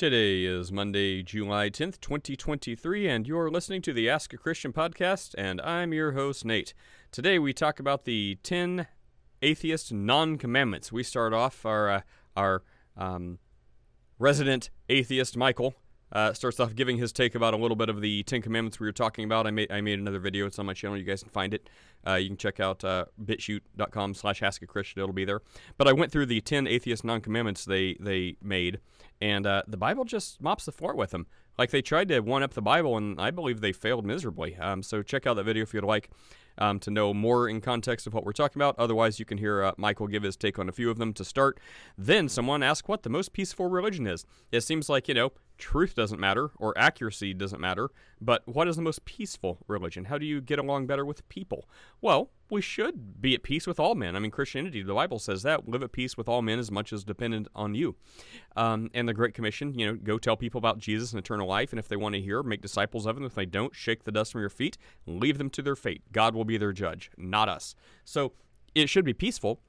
Today is Monday, July 10th, 2023, and you're listening to the Ask a Christian podcast, and I'm your host, Nate. Today we talk about the 10 atheist non commandments. We start off our, uh, our um, resident atheist, Michael, uh, starts off giving his take about a little bit of the Ten Commandments we were talking about. I made I made another video. It's on my channel. You guys can find it. Uh, you can check out uh, bitchute.com slash ask a Christian. It'll be there. But I went through the ten atheist non-commandments they they made, and uh, the Bible just mops the floor with them. Like they tried to one up the Bible, and I believe they failed miserably. Um, so check out that video if you'd like um, to know more in context of what we're talking about. Otherwise, you can hear uh, Michael give his take on a few of them to start. Then someone asked what the most peaceful religion is. It seems like, you know, truth doesn't matter or accuracy doesn't matter, but what is the most peaceful religion? How do you get along better with people? Well, we should be at peace with all men. I mean, Christianity, the Bible says that live at peace with all men as much as dependent on you. Um, and the Great Commission, you know, go tell people about Jesus and eternal life, and if they want to hear, make disciples of them. If they don't, shake the dust from your feet, leave them to their fate. God will be their judge, not us. So it should be peaceful.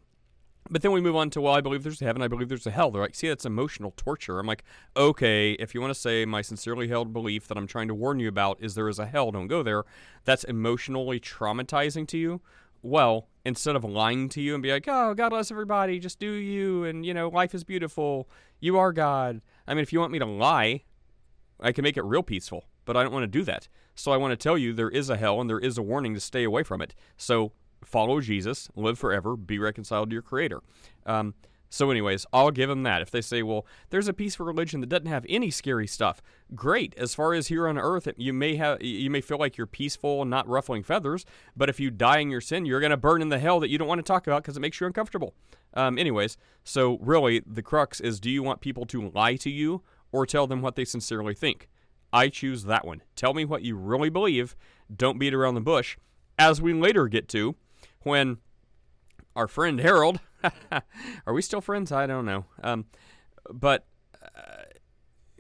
But then we move on to, well, I believe there's a heaven, I believe there's a hell. They're like, see, that's emotional torture. I'm like, okay, if you want to say my sincerely held belief that I'm trying to warn you about is there is a hell, don't go there, that's emotionally traumatizing to you well, instead of lying to you and be like, oh, God bless everybody, just do you, and, you know, life is beautiful, you are God. I mean, if you want me to lie, I can make it real peaceful, but I don't want to do that. So I want to tell you there is a hell and there is a warning to stay away from it. So follow Jesus, live forever, be reconciled to your Creator. Um, so, anyways, I'll give them that. If they say, well, there's a peaceful religion that doesn't have any scary stuff, great. As far as here on earth, you may have you may feel like you're peaceful and not ruffling feathers, but if you die in your sin, you're going to burn in the hell that you don't want to talk about because it makes you uncomfortable. Um, anyways, so really, the crux is: do you want people to lie to you or tell them what they sincerely think? I choose that one. Tell me what you really believe. Don't beat around the bush. As we later get to, when our friend Harold Are we still friends? I don't know. Um, but uh,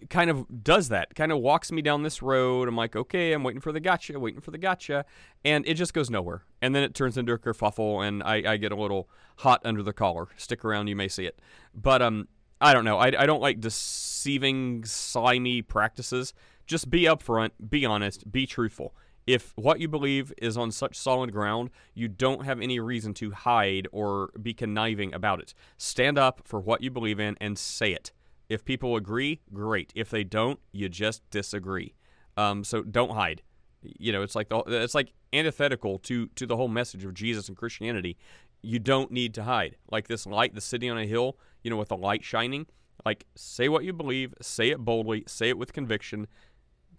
kind of does that, kind of walks me down this road. I'm like, okay, I'm waiting for the gotcha, waiting for the gotcha. And it just goes nowhere. And then it turns into a kerfuffle, and I, I get a little hot under the collar. Stick around, you may see it. But um, I don't know. I, I don't like deceiving, slimy practices. Just be upfront, be honest, be truthful if what you believe is on such solid ground, you don't have any reason to hide or be conniving about it. Stand up for what you believe in and say it. If people agree, great. If they don't, you just disagree. Um, so don't hide. You know, it's like the, it's like antithetical to to the whole message of Jesus and Christianity. You don't need to hide. Like this light the city on a hill, you know, with the light shining. Like say what you believe, say it boldly, say it with conviction.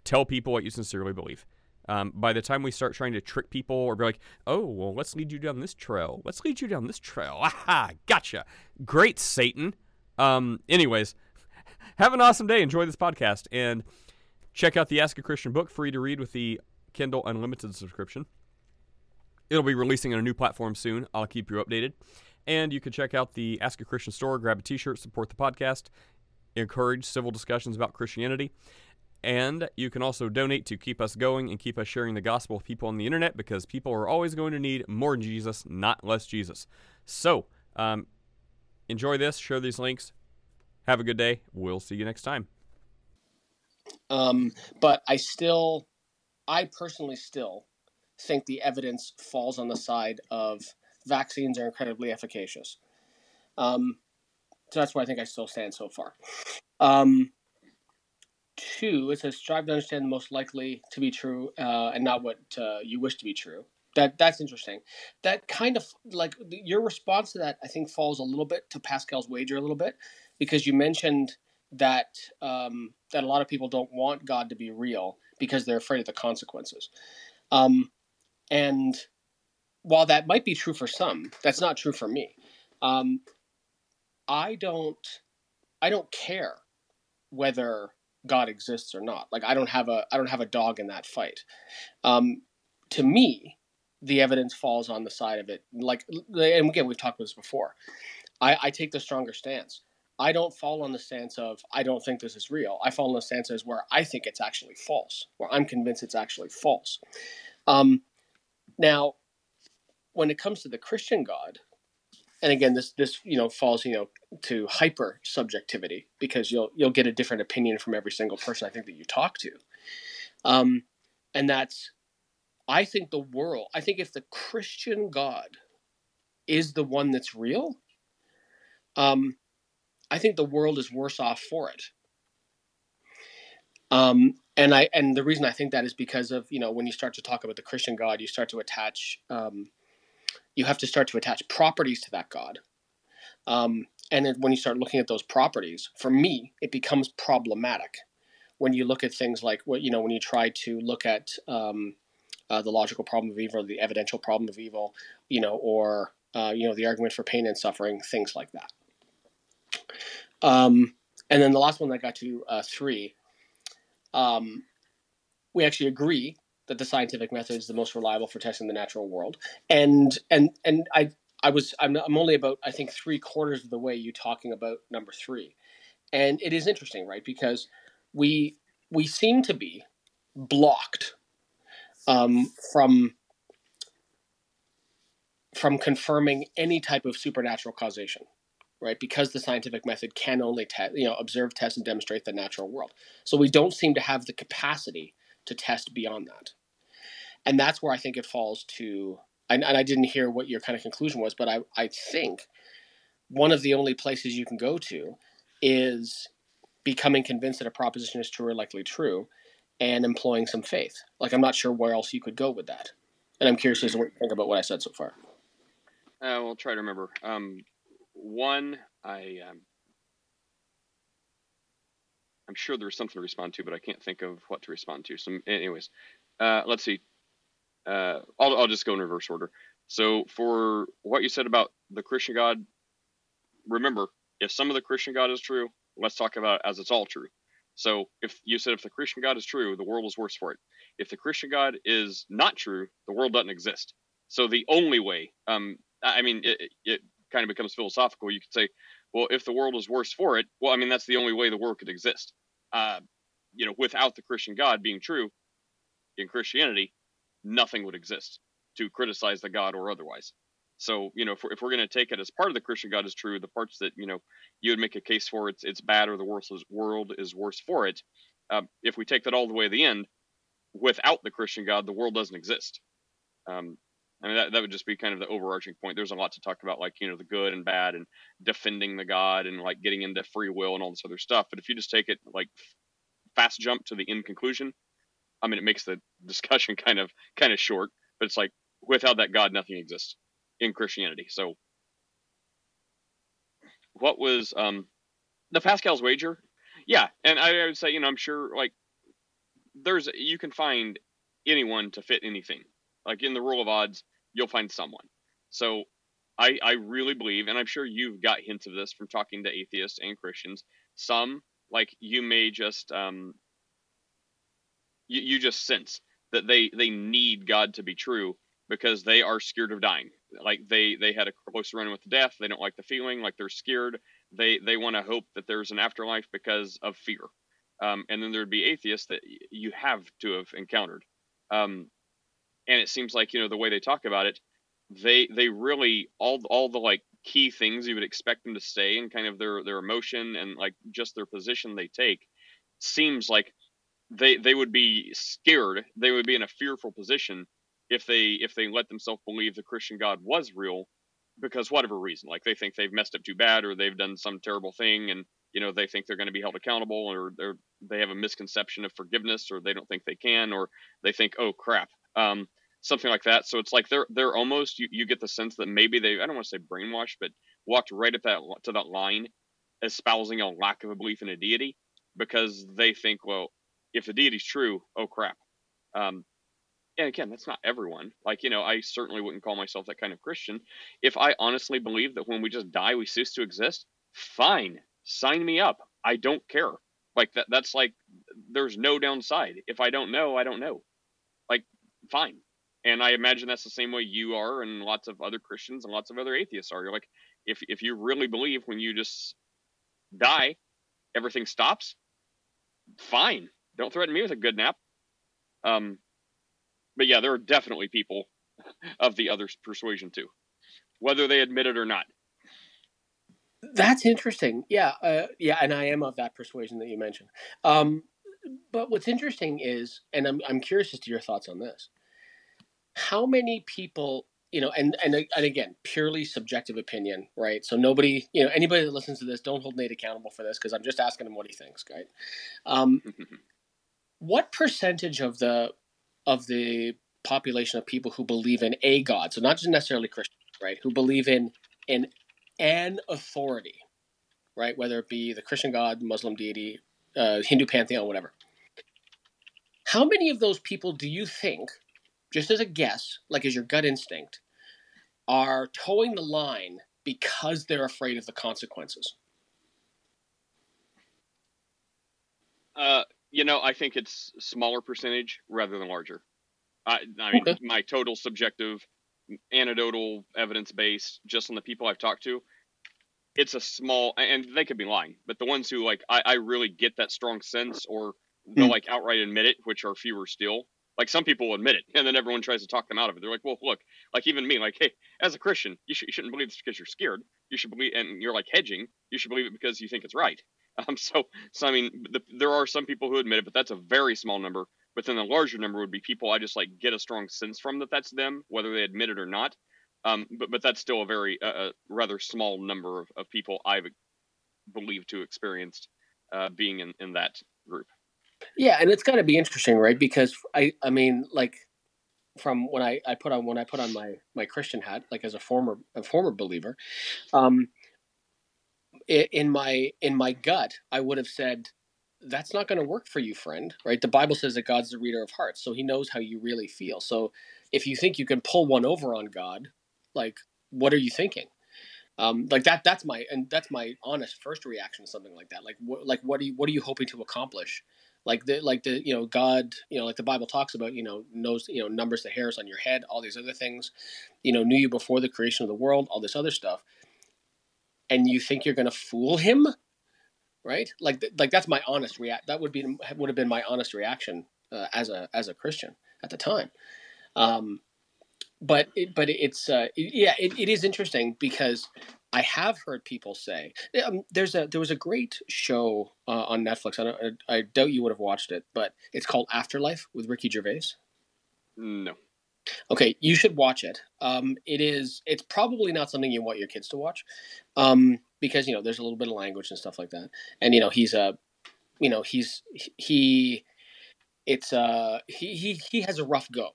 Tell people what you sincerely believe. Um, by the time we start trying to trick people or be like, oh, well, let's lead you down this trail. Let's lead you down this trail. Aha, gotcha. Great, Satan. Um, anyways, have an awesome day. Enjoy this podcast and check out the Ask a Christian book, free to read with the Kindle Unlimited subscription. It'll be releasing on a new platform soon. I'll keep you updated. And you can check out the Ask a Christian store, grab a t shirt, support the podcast, encourage civil discussions about Christianity. And you can also donate to keep us going and keep us sharing the gospel with people on the internet because people are always going to need more Jesus, not less Jesus. So, um, enjoy this, share these links. Have a good day. We'll see you next time. Um, but I still, I personally still think the evidence falls on the side of vaccines are incredibly efficacious. Um, so that's why I think I still stand so far. Um, two, it says strive to understand the most likely to be true uh, and not what uh, you wish to be true. That that's interesting. That kind of like your response to that, I think, falls a little bit to Pascal's wager a little bit because you mentioned that um, that a lot of people don't want God to be real because they're afraid of the consequences. Um, and while that might be true for some, that's not true for me. Um, I don't I don't care whether God exists or not. Like I don't have a I don't have a dog in that fight. Um, to me, the evidence falls on the side of it. Like and again, we've talked about this before. I, I take the stronger stance. I don't fall on the stance of I don't think this is real. I fall on the stance as where I think it's actually false, where I'm convinced it's actually false. Um, now, when it comes to the Christian God, and again, this this you know falls you know to hyper subjectivity because you'll you'll get a different opinion from every single person I think that you talk to, um, and that's I think the world. I think if the Christian God is the one that's real, um, I think the world is worse off for it. Um, and I and the reason I think that is because of you know when you start to talk about the Christian God, you start to attach um, you have to start to attach properties to that God. Um, and when you start looking at those properties, for me, it becomes problematic when you look at things like what you know when you try to look at um, uh, the logical problem of evil, the evidential problem of evil, you know, or uh, you know the argument for pain and suffering, things like that. Um, and then the last one that got to uh, three, um, we actually agree that the scientific method is the most reliable for testing the natural world. And and and I I was I'm, I'm only about I think three quarters of the way you talking about number three, and it is interesting, right? Because we we seem to be blocked um, from from confirming any type of supernatural causation right because the scientific method can only te- you know observe test and demonstrate the natural world so we don't seem to have the capacity to test beyond that. And that's where I think it falls to, and, and I didn't hear what your kind of conclusion was, but I, I think one of the only places you can go to is becoming convinced that a proposition is true or likely true and employing some faith. Like, I'm not sure where else you could go with that. And I'm curious as to what you think about what I said so far. Uh, we'll try to remember. Um, one, I um, I'm sure there's something to respond to, but I can't think of what to respond to. So, anyways, uh, let's see. Uh, I'll, I'll just go in reverse order. So, for what you said about the Christian God, remember, if some of the Christian God is true, let's talk about it as it's all true. So, if you said if the Christian God is true, the world is worse for it. If the Christian God is not true, the world doesn't exist. So, the only way, um, I mean, it, it kind of becomes philosophical. You could say, well, if the world is worse for it, well, I mean, that's the only way the world could exist. Uh, you know, without the Christian God being true in Christianity, nothing would exist to criticize the God or otherwise. So, you know, if we're, if we're going to take it as part of the Christian God is true, the parts that, you know, you would make a case for it's, it's bad or the world is, worse for it. Uh, if we take that all the way to the end, without the Christian God, the world doesn't exist. Um, I mean, that, that would just be kind of the overarching point. There's a lot to talk about, like, you know, the good and bad and defending the God and like getting into free will and all this other stuff. But if you just take it like fast jump to the end conclusion, I mean, it makes the discussion kind of kind of short. But it's like without that God, nothing exists in Christianity. So, what was um, the Pascal's wager? Yeah, and I, I would say, you know, I'm sure like there's you can find anyone to fit anything. Like in the rule of odds, you'll find someone. So I, I really believe, and I'm sure you've got hints of this from talking to atheists and Christians. Some, like you may just um, you, you just sense that they they need God to be true because they are scared of dying. Like they they had a close run with death. They don't like the feeling. Like they're scared. They they want to hope that there's an afterlife because of fear. Um, and then there'd be atheists that you have to have encountered. Um, and it seems like you know the way they talk about it they they really all all the like key things you would expect them to say and kind of their their emotion and like just their position they take seems like they they would be scared. They would be in a fearful position if they if they let themselves believe the christian god was real because whatever reason like they think they've messed up too bad or they've done some terrible thing and you know they think they're going to be held accountable or they're they have a misconception of forgiveness or they don't think they can or they think oh crap um, something like that. So it's like they're they're almost you, you get the sense that maybe they I don't want to say brainwashed, but walked right at that to that line, espousing a lack of a belief in a deity because they think, well, if the deity's true, oh crap. Um, and again, that's not everyone. Like you know, I certainly wouldn't call myself that kind of Christian. If I honestly believe that when we just die we cease to exist, fine, sign me up. I don't care. Like that. That's like there's no downside. If I don't know, I don't know. Fine and I imagine that's the same way you are, and lots of other Christians and lots of other atheists are. You're like, if if you really believe when you just die, everything stops, fine. Don't threaten me with a good nap. Um, but yeah, there are definitely people of the other persuasion too, whether they admit it or not. That's interesting. Yeah, uh, yeah, and I am of that persuasion that you mentioned. Um, but what's interesting is, and I'm I'm curious as to your thoughts on this. How many people, you know, and and and again, purely subjective opinion, right? So nobody, you know, anybody that listens to this, don't hold Nate accountable for this because I'm just asking him what he thinks, right? Um, what percentage of the of the population of people who believe in a god, so not just necessarily Christians, right? Who believe in in an authority, right? Whether it be the Christian God, Muslim deity, uh, Hindu pantheon, whatever. How many of those people do you think, just as a guess, like as your gut instinct, are toeing the line because they're afraid of the consequences? Uh, you know, I think it's smaller percentage rather than larger. I, I mean, okay. my total subjective, anecdotal evidence base, just on the people I've talked to, it's a small, and they could be lying, but the ones who like, I, I really get that strong sense, or they'll mm. like outright admit it, which are fewer still. Like some people admit it, and then everyone tries to talk them out of it. They're like, "Well, look, like even me, like, hey, as a Christian, you, sh- you shouldn't believe this because you're scared. You should believe, and you're like hedging. You should believe it because you think it's right." Um, so, so I mean, the, there are some people who admit it, but that's a very small number. But then the larger number would be people I just like get a strong sense from that that's them, whether they admit it or not. Um, but but that's still a very uh, rather small number of, of people I've believed to experienced uh, being in, in that group. Yeah, and it's got to be interesting, right? Because I I mean, like from when I, I put on when I put on my my Christian hat, like as a former a former believer, um, in my in my gut, I would have said that's not going to work for you, friend. Right? The Bible says that God's the reader of hearts, so He knows how you really feel. So if you think you can pull one over on God, like what are you thinking? Um, like that that's my and that's my honest first reaction to something like that. Like what like what are you what are you hoping to accomplish? Like the like the you know God you know like the Bible talks about you know knows you know numbers the hairs on your head all these other things, you know knew you before the creation of the world all this other stuff and you think you're going to fool him, right? Like, like that's my honest react. That would be would have been my honest reaction uh, as a as a Christian at the time. Um, but it, but it's uh, yeah, it, it is interesting because I have heard people say um, there's a there was a great show uh, on Netflix. I, don't, I, I doubt you would have watched it, but it's called Afterlife with Ricky Gervais. No. Okay, you should watch it. Um, it is. It's probably not something you want your kids to watch, um, because you know there's a little bit of language and stuff like that. And you know he's a, you know he's he, it's uh he he he has a rough go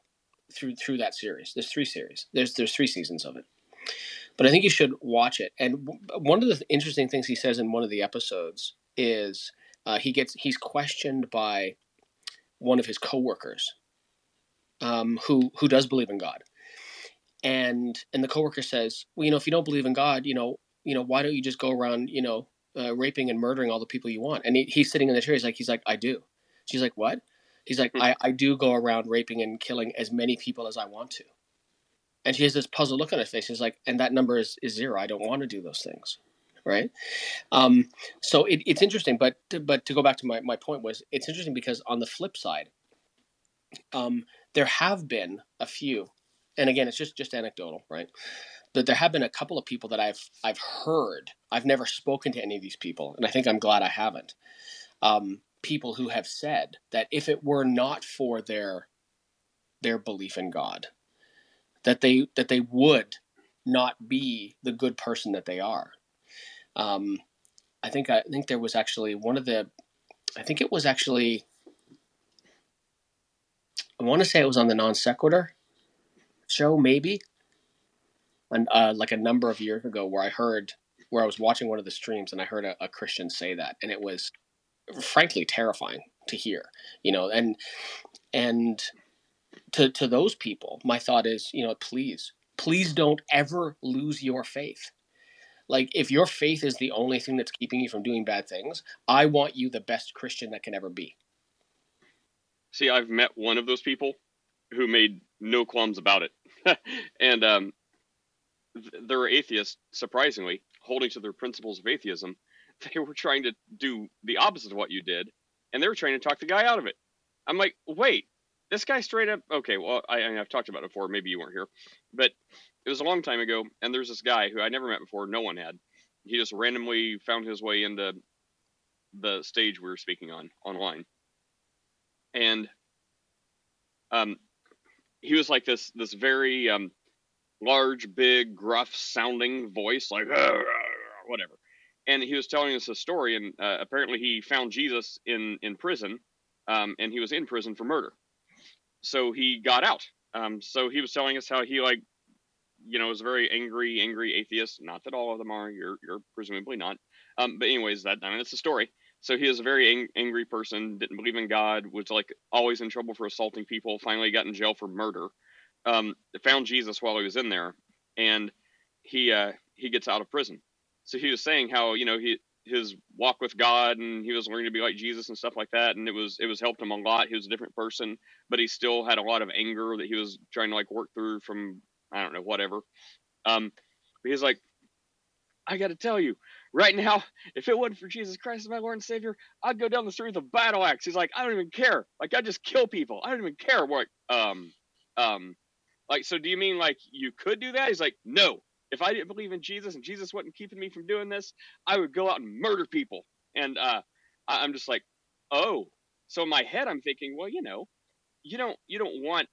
through through that series. There's three series. There's there's three seasons of it, but I think you should watch it. And one of the interesting things he says in one of the episodes is uh, he gets he's questioned by one of his coworkers um, who who does believe in God, and and the coworker says, well, you know, if you don't believe in God, you know, you know, why don't you just go around, you know, uh, raping and murdering all the people you want? And he, he's sitting in the chair. He's like, he's like, I do. She's like, what? He's like, hmm. I, I do go around raping and killing as many people as I want to. And she has this puzzled look on her face. She's like, and that number is, is zero. I don't want to do those things. Right. Um, so it, it's interesting. But to, but to go back to my, my point was it's interesting because on the flip side, um, there have been a few, and again, it's just just anecdotal, right? But there have been a couple of people that I've I've heard. I've never spoken to any of these people, and I think I'm glad I haven't. Um, people who have said that if it were not for their their belief in God, that they that they would not be the good person that they are. Um, I think I think there was actually one of the, I think it was actually I want to say it was on the non sequitur show, maybe, and uh, like a number of years ago, where I heard where I was watching one of the streams and I heard a, a Christian say that, and it was frankly terrifying to hear. You know, and and to to those people, my thought is, you know, please, please don't ever lose your faith. Like, if your faith is the only thing that's keeping you from doing bad things, I want you the best Christian that can ever be. See, I've met one of those people who made no qualms about it, and um, they're atheists. Surprisingly, holding to their principles of atheism, they were trying to do the opposite of what you did, and they were trying to talk the guy out of it. I'm like, wait, this guy straight up. Okay, well, I, I've talked about it before. Maybe you weren't here, but it was a long time ago, and there's this guy who I never met before. No one had, he just randomly found his way into the stage we were speaking on online, and um, he was like this this very um, large, big, gruff sounding voice, like whatever. And he was telling us a story, and uh, apparently he found Jesus in in prison, um, and he was in prison for murder. So he got out. Um, so he was telling us how he like, you know, was a very angry, angry atheist. Not that all of them are. You're you're presumably not. Um, but anyways, that I mean, it's a story. So he was a very ang- angry person, didn't believe in God, was like always in trouble for assaulting people. Finally, got in jail for murder um, found Jesus while he was in there, and he uh, he gets out of prison. So he was saying how you know he his walk with God and he was learning to be like Jesus and stuff like that, and it was it was helped him a lot. He was a different person, but he still had a lot of anger that he was trying to like work through from I don't know whatever. Um, but he's like, I got to tell you, right now, if it wasn't for Jesus Christ as my Lord and Savior, I'd go down the street with a battle axe. He's like, I don't even care. Like I just kill people. I don't even care what um um like, so do you mean like you could do that? He's like, no. If I didn't believe in Jesus and Jesus wasn't keeping me from doing this, I would go out and murder people. And uh, I'm just like, oh. So in my head, I'm thinking, well, you know, you don't you don't want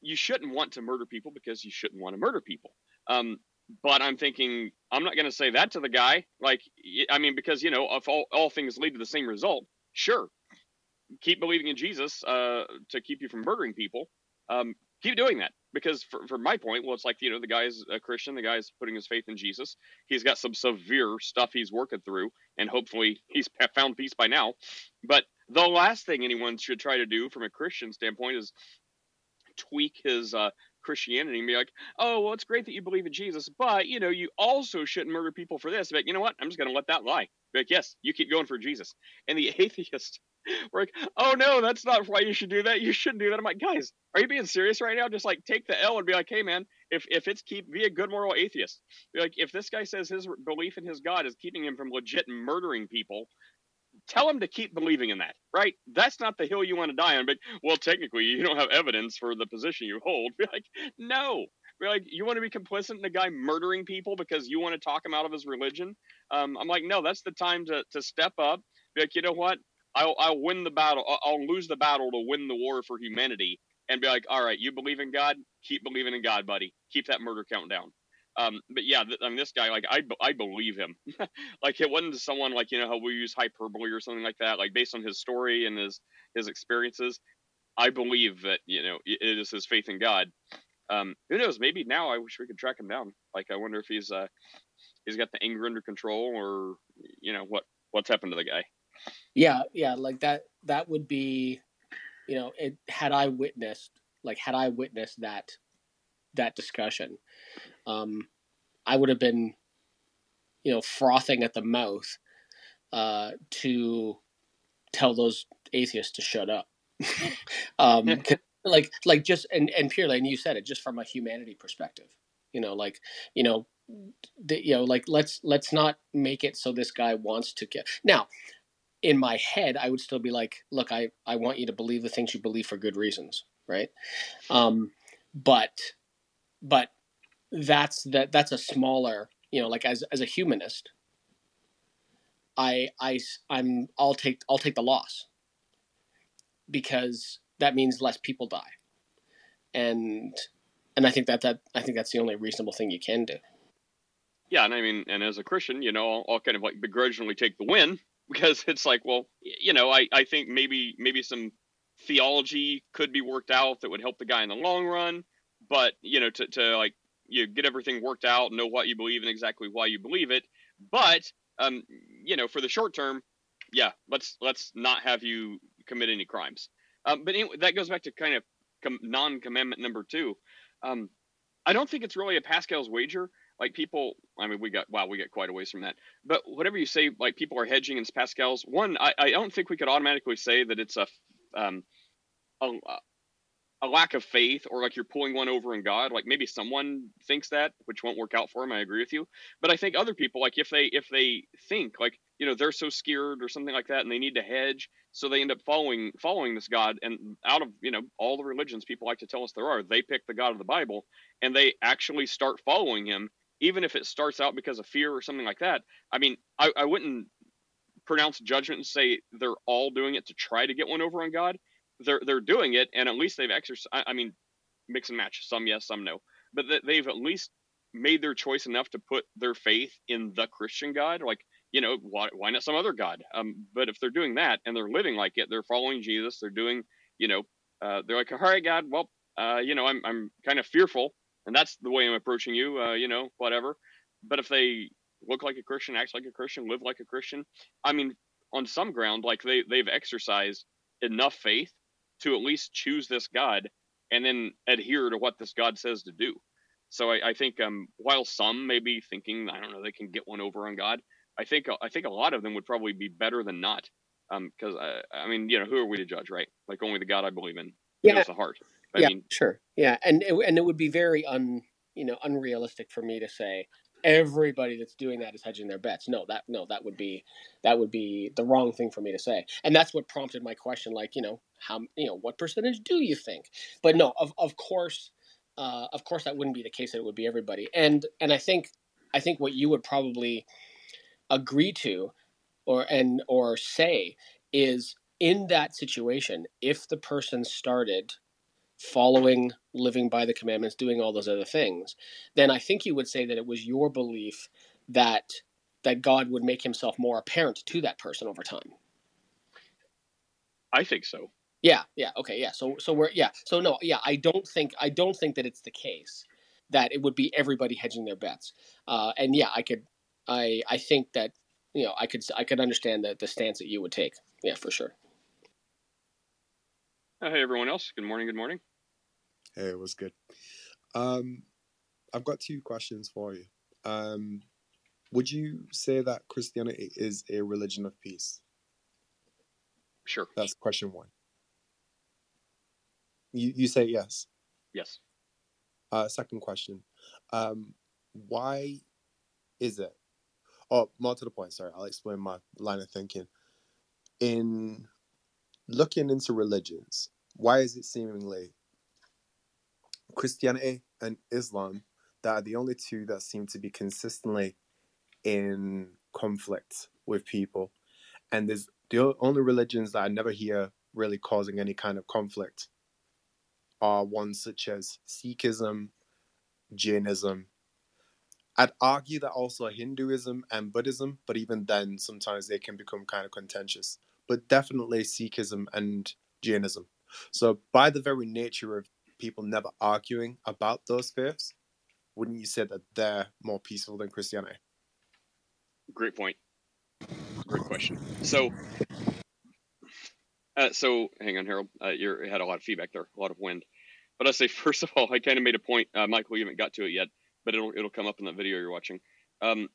you shouldn't want to murder people because you shouldn't want to murder people. Um, but I'm thinking I'm not going to say that to the guy. Like, I mean, because you know, if all, all things lead to the same result, sure, keep believing in Jesus uh, to keep you from murdering people. Um, keep doing that because for, for my point well it's like you know the guy's a christian the guy's putting his faith in jesus he's got some severe stuff he's working through and hopefully he's found peace by now but the last thing anyone should try to do from a christian standpoint is tweak his uh, Christianity and be like, oh, well, it's great that you believe in Jesus, but you know, you also shouldn't murder people for this. But you know what? I'm just going to let that lie. Like, yes, you keep going for Jesus. And the atheist we're like, oh no, that's not why you should do that. You shouldn't do that. I'm like, guys, are you being serious right now? Just like take the L and be like, hey man, if if it's keep be a good moral atheist. Be like, if this guy says his belief in his God is keeping him from legit murdering people, tell him to keep believing in that, right? That's not the hill you want to die on. But well, technically, you don't have evidence for the position you hold. Be like, no. Be like, you want to be complicit in a guy murdering people because you want to talk him out of his religion? Um, I'm like, no, that's the time to to step up. Be like, you know what? I'll I'll win the battle. I'll lose the battle to win the war for humanity, and be like, all right, you believe in God, keep believing in God, buddy. Keep that murder count down. Um, but yeah, I mean, this guy, like, I, I believe him. like, it wasn't someone like you know how we use hyperbole or something like that. Like, based on his story and his his experiences, I believe that you know it is his faith in God. Um, who knows? Maybe now I wish we could track him down. Like, I wonder if he's uh he's got the anger under control, or you know what what's happened to the guy. Yeah, yeah, like that. That would be, you know, it had I witnessed, like, had I witnessed that, that discussion, um, I would have been, you know, frothing at the mouth, uh, to tell those atheists to shut up. um, like, like just and and purely, and you said it, just from a humanity perspective, you know, like, you know, the, you know, like let's let's not make it so this guy wants to kill. Now, in my head, I would still be like, look, I, I want you to believe the things you believe for good reasons, right? Um, but but that's that that's a smaller, you know, like as as a humanist, I I I'm I'll take I'll take the loss because that means less people die, and and I think that that I think that's the only reasonable thing you can do. Yeah, and I mean, and as a Christian, you know, I'll, I'll kind of like begrudgingly take the win because it's like, well, you know, I, I think maybe maybe some theology could be worked out that would help the guy in the long run, but you know, to, to like you get everything worked out, know what you believe and exactly why you believe it, but um, you know, for the short term, yeah, let's let's not have you commit any crimes. Um, but anyway, that goes back to kind of com- non-commandment number two. Um, I don't think it's really a Pascal's wager like people i mean we got wow we get quite a ways from that. But whatever you say like people are hedging in pascal's one i, I don't think we could automatically say that it's a um a, a lack of faith or like you're pulling one over in god. Like maybe someone thinks that which won't work out for him i agree with you. But i think other people like if they if they think like you know they're so scared or something like that and they need to hedge so they end up following following this god. And out of you know all the religions people like to tell us there are they pick the god of the bible and they actually start following him even if it starts out because of fear or something like that, I mean, I, I wouldn't pronounce judgment and say they're all doing it to try to get one over on God. They're they're doing it, and at least they've exercised. I, I mean, mix and match. Some yes, some no, but they've at least made their choice enough to put their faith in the Christian God. Like, you know, why why not some other God? Um, but if they're doing that and they're living like it, they're following Jesus. They're doing, you know, uh, they're like, all right, God, well, uh, you know, I'm I'm kind of fearful, and that's the way I'm approaching you. Uh, you know, whatever. But if they look like a Christian, act like a Christian, live like a Christian. I mean, on some ground, like they they've exercised enough faith to at least choose this God and then adhere to what this God says to do. So I, I think um, while some may be thinking, I don't know, they can get one over on God, I think I think a lot of them would probably be better than not. Because um, I, I mean, you know, who are we to judge, right? Like only the God I believe in yeah. knows the heart. I yeah, mean, sure, yeah, and it, and it would be very un you know unrealistic for me to say everybody that's doing that is hedging their bets. No, that no, that would be that would be the wrong thing for me to say. And that's what prompted my question, like, you know, how you know, what percentage do you think? But no, of of course, uh, of course that wouldn't be the case that it would be everybody. And and I think I think what you would probably agree to or and or say is in that situation, if the person started following, living by the commandments, doing all those other things, then I think you would say that it was your belief that that God would make himself more apparent to that person over time. I think so. Yeah, yeah, okay, yeah. So so we're yeah. So no, yeah, I don't think I don't think that it's the case that it would be everybody hedging their bets. Uh, and yeah, I could I I think that you know, I could I could understand the the stance that you would take. Yeah, for sure. hey everyone else. Good morning, good morning. Hey, it was good. Um, I've got two questions for you. Um, would you say that Christianity is a religion of peace? Sure. That's question one. You you say yes. Yes. Uh, second question. Um, why is it? Oh, more to the point. Sorry, I'll explain my line of thinking. In looking into religions, why is it seemingly Christianity and Islam that are the only two that seem to be consistently in conflict with people. And there's the only religions that I never hear really causing any kind of conflict are ones such as Sikhism, Jainism. I'd argue that also Hinduism and Buddhism, but even then, sometimes they can become kind of contentious. But definitely Sikhism and Jainism. So, by the very nature of people never arguing about those faiths, wouldn't you say that they're more peaceful than Christianity? Great point. Great question. So, uh, so hang on, Harold. Uh, you had a lot of feedback there, a lot of wind. But I say first of all, I kind of made a point. Uh, Michael, you haven't got to it yet, but it'll it'll come up in the video you're watching. Um,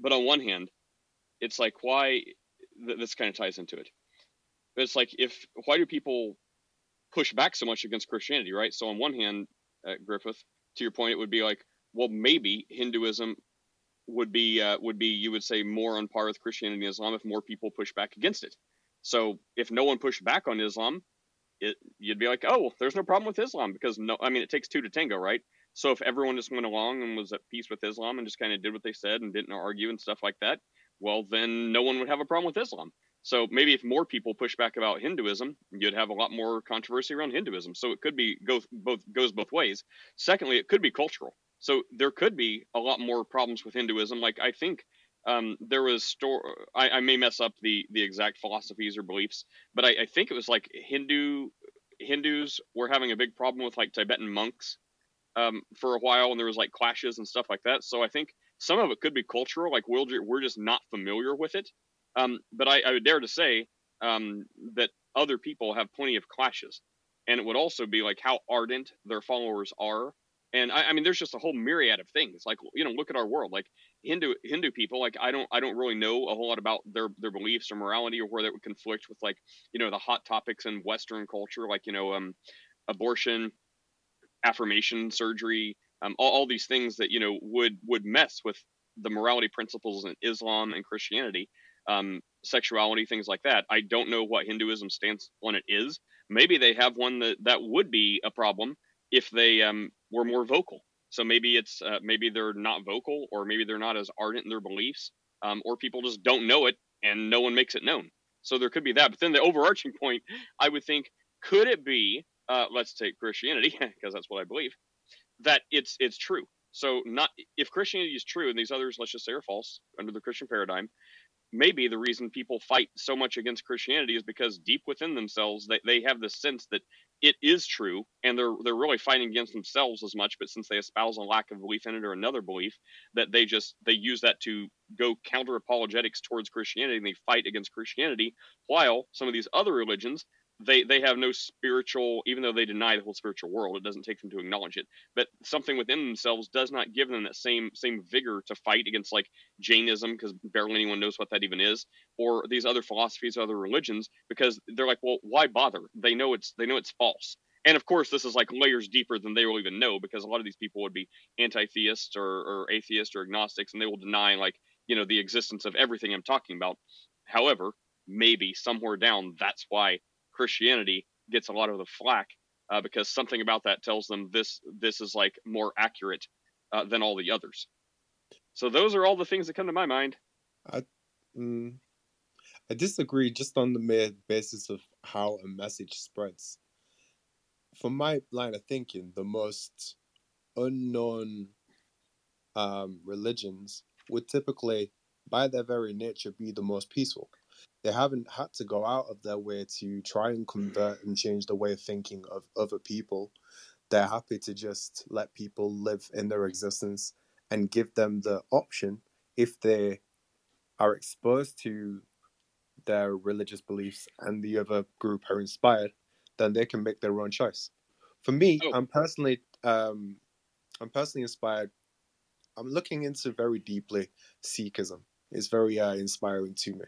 but on one hand, it's like why th- this kind of ties into it. It's like if why do people push back so much against Christianity, right? So on one hand, uh, Griffith, to your point, it would be like, well, maybe Hinduism would be uh, would be you would say more on par with Christianity and Islam if more people push back against it. So if no one pushed back on Islam, it, you'd be like, oh, well, there's no problem with Islam because no, I mean, it takes two to tango, right? So if everyone just went along and was at peace with Islam and just kind of did what they said and didn't argue and stuff like that, well, then no one would have a problem with Islam. So maybe if more people push back about Hinduism, you'd have a lot more controversy around Hinduism. So it could be go both goes both ways. Secondly, it could be cultural. So there could be a lot more problems with Hinduism. Like I think um, there was store. I, I, may mess up the the exact philosophies or beliefs, but I, I think it was like Hindu Hindus were having a big problem with like Tibetan monks um, for a while, and there was like clashes and stuff like that. So I think some of it could be cultural. Like we're we're just not familiar with it. Um, but I, I, would dare to say um, that other people have plenty of clashes, and it would also be like how ardent their followers are. And I, I, mean, there's just a whole myriad of things. Like you know, look at our world. Like Hindu Hindu people. Like I don't I don't really know a whole lot about their their beliefs or morality or where that would conflict with like you know the hot topics in Western culture, like you know um, abortion, affirmation surgery, um, all, all these things that you know would would mess with the morality principles in Islam and Christianity um, sexuality, things like that. I don't know what Hinduism stance on it is. Maybe they have one that that would be a problem if they um, were more vocal. So maybe it's uh, maybe they're not vocal, or maybe they're not as ardent in their beliefs, um, or people just don't know it and no one makes it known. So there could be that. But then the overarching point, I would think, could it be? Uh, let's take Christianity because that's what I believe. That it's it's true. So not if Christianity is true and these others, let's just say, are false under the Christian paradigm, maybe the reason people fight so much against Christianity is because deep within themselves they, they have the sense that it is true and they're they're really fighting against themselves as much but since they espouse a lack of belief in it or another belief that they just they use that to go counter apologetics towards Christianity and they fight against Christianity while some of these other religions they they have no spiritual even though they deny the whole spiritual world it doesn't take them to acknowledge it but something within themselves does not give them that same same vigor to fight against like jainism because barely anyone knows what that even is or these other philosophies or other religions because they're like well why bother? They know it's they know it's false. And of course this is like layers deeper than they will even know because a lot of these people would be anti-theists or, or atheists or agnostics and they will deny like you know the existence of everything i'm talking about. However maybe somewhere down that's why Christianity gets a lot of the flack uh, because something about that tells them this this is like more accurate uh, than all the others. So those are all the things that come to my mind. I mm, I disagree just on the mere basis of how a message spreads. From my line of thinking, the most unknown um, religions would typically, by their very nature, be the most peaceful they haven't had to go out of their way to try and convert and change the way of thinking of other people. They're happy to just let people live in their existence and give them the option if they are exposed to their religious beliefs and the other group are inspired, then they can make their own choice. For me, oh. I'm personally um, I'm personally inspired. I'm looking into very deeply Sikhism. It's very uh, inspiring to me.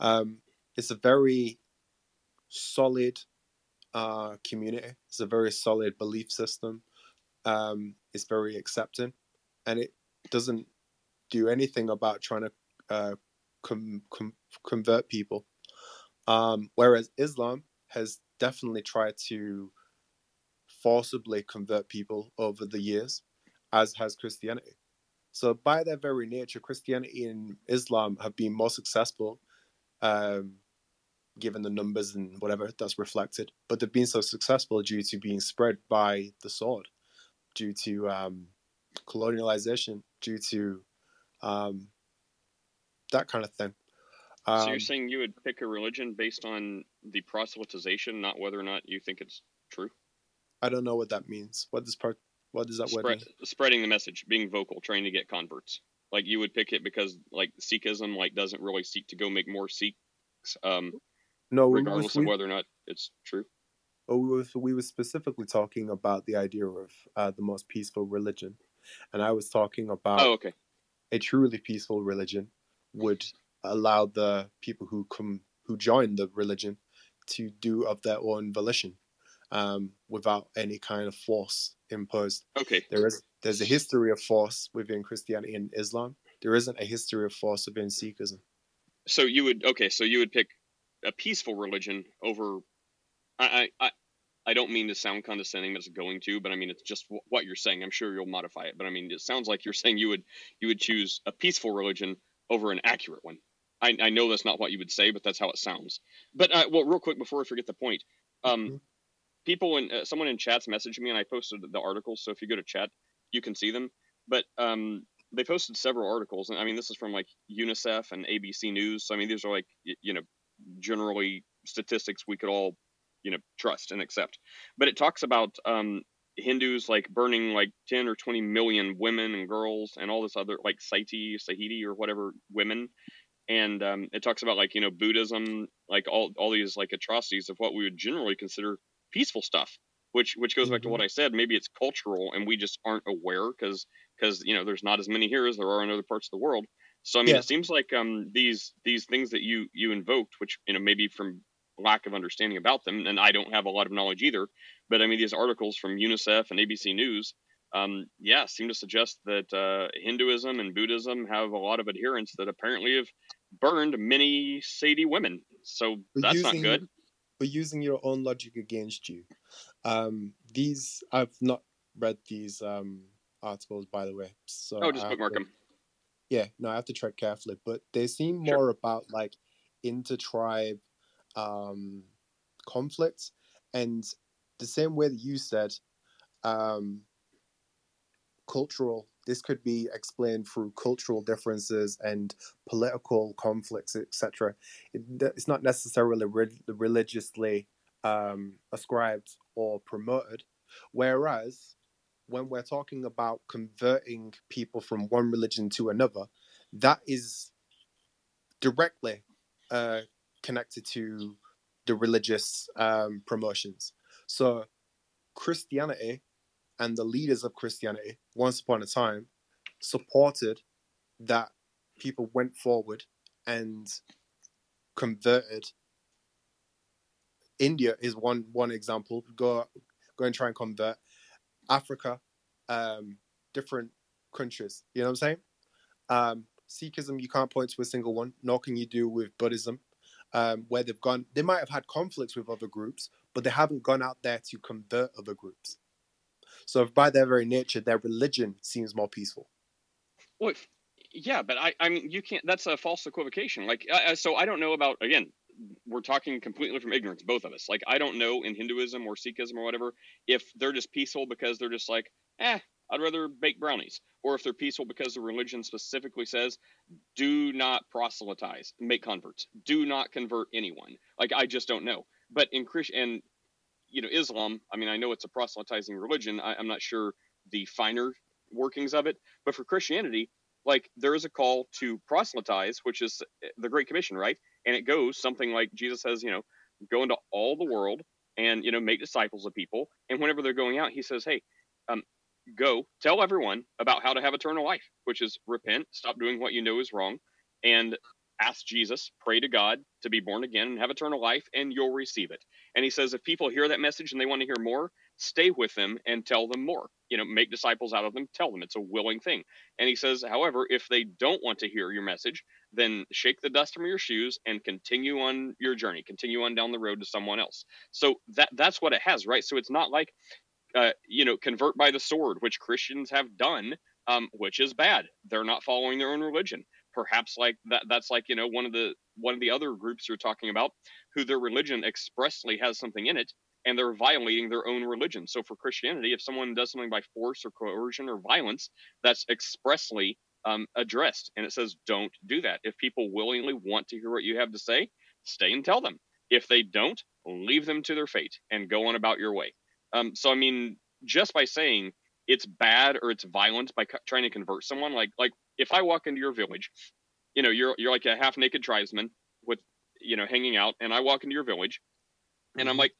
Um, it's a very solid uh, community. It's a very solid belief system. Um, it's very accepting, and it doesn't do anything about trying to uh, com- com- convert people. Um, whereas Islam has definitely tried to forcibly convert people over the years, as has Christianity. So, by their very nature, Christianity and Islam have been more successful um, given the numbers and whatever that's reflected. But they've been so successful due to being spread by the sword, due to um, colonialization, due to um, that kind of thing. so you're um, saying you would pick a religion based on the proselytization, not whether or not you think it's true? I don't know what that means. What does part? What does that Spread, word mean? Spreading the message, being vocal, trying to get converts. Like you would pick it because like Sikhism like doesn't really seek to go make more Sikhs, um, no, regardless we, of whether or not it's true. Oh, we were, we were specifically talking about the idea of uh, the most peaceful religion, and I was talking about oh, okay. a truly peaceful religion would allow the people who come who join the religion to do of their own volition um, without any kind of force imposed. Okay. There is there's a history of force within Christianity and Islam. There isn't a history of force within Sikhism. So you would okay. So you would pick a peaceful religion over. I I I don't mean to sound condescending, but it's going to. But I mean it's just what you're saying. I'm sure you'll modify it, but I mean it sounds like you're saying you would you would choose a peaceful religion over an accurate one. I, I know that's not what you would say, but that's how it sounds. But uh, well, real quick before I forget the point, um, mm-hmm. people in uh, someone in chats messaged me, and I posted the article. So if you go to chat, you can see them. But um, they posted several articles, and I mean, this is from like UNICEF and ABC News. So I mean, these are like you know generally statistics we could all you know trust and accept. But it talks about um, Hindus like burning like 10 or 20 million women and girls and all this other like Saiti, Sahiti or whatever women. And um, it talks about like, you know, Buddhism, like all, all these like atrocities of what we would generally consider peaceful stuff which which goes back to what mm-hmm. I said. Maybe it's cultural, and we just aren't aware because because you know there's not as many here as there are in other parts of the world. So I mean, yeah. it seems like um, these these things that you you invoked, which you know maybe from lack of understanding about them, and I don't have a lot of knowledge either. But I mean, these articles from UNICEF and ABC News, um, yeah, seem to suggest that uh, Hinduism and Buddhism have a lot of adherents that apparently have burned many Sati women. So that's using, not good. But using your own logic against you. Um, these I've not read these um, articles, by the way. So oh, just bookmark to, them. Yeah, no, I have to tread carefully, but they seem more sure. about like inter-tribe um, conflicts, and the same way that you said, um, cultural. This could be explained through cultural differences and political conflicts, etc. It, it's not necessarily re- religiously um, ascribed or promoted. Whereas when we're talking about converting people from one religion to another, that is directly uh, connected to the religious um, promotions. So Christianity and the leaders of Christianity, once upon a time, supported that people went forward and converted. India is one one example. Go go and try and convert Africa, um, different countries. You know what I'm saying? Um, Sikhism, you can't point to a single one, nor can you do with Buddhism, um, where they've gone. They might have had conflicts with other groups, but they haven't gone out there to convert other groups. So, by their very nature, their religion seems more peaceful. Well, yeah, but I, I mean, you can't. That's a false equivocation. Like, uh, so I don't know about again. We're talking completely from ignorance, both of us. Like, I don't know in Hinduism or Sikhism or whatever if they're just peaceful because they're just like, eh, I'd rather bake brownies, or if they're peaceful because the religion specifically says, do not proselytize, make converts, do not convert anyone. Like, I just don't know. But in Christian, you know, Islam, I mean, I know it's a proselytizing religion. I, I'm not sure the finer workings of it, but for Christianity, like there is a call to proselytize, which is the Great Commission, right? And it goes something like Jesus says, you know, go into all the world and you know make disciples of people. And whenever they're going out, he says, hey, um, go tell everyone about how to have eternal life, which is repent, stop doing what you know is wrong, and ask Jesus, pray to God to be born again and have eternal life, and you'll receive it. And he says, if people hear that message and they want to hear more, stay with them and tell them more. You know, make disciples out of them, tell them it's a willing thing. And he says, however, if they don't want to hear your message, then shake the dust from your shoes and continue on your journey, continue on down the road to someone else. So that that's what it has, right? So it's not like, uh, you know, convert by the sword, which Christians have done, um, which is bad. They're not following their own religion perhaps like that that's like you know one of the one of the other groups you're talking about who their religion expressly has something in it and they're violating their own religion. So for christianity if someone does something by force or coercion or violence that's expressly um, addressed and it says don't do that. If people willingly want to hear what you have to say stay and tell them. If they don't leave them to their fate and go on about your way. Um, so i mean just by saying it's bad or it's violent by co- trying to convert someone like like if I walk into your village, you know, you're you're like a half naked tribesman with you know hanging out, and I walk into your village, and I'm mm-hmm. like,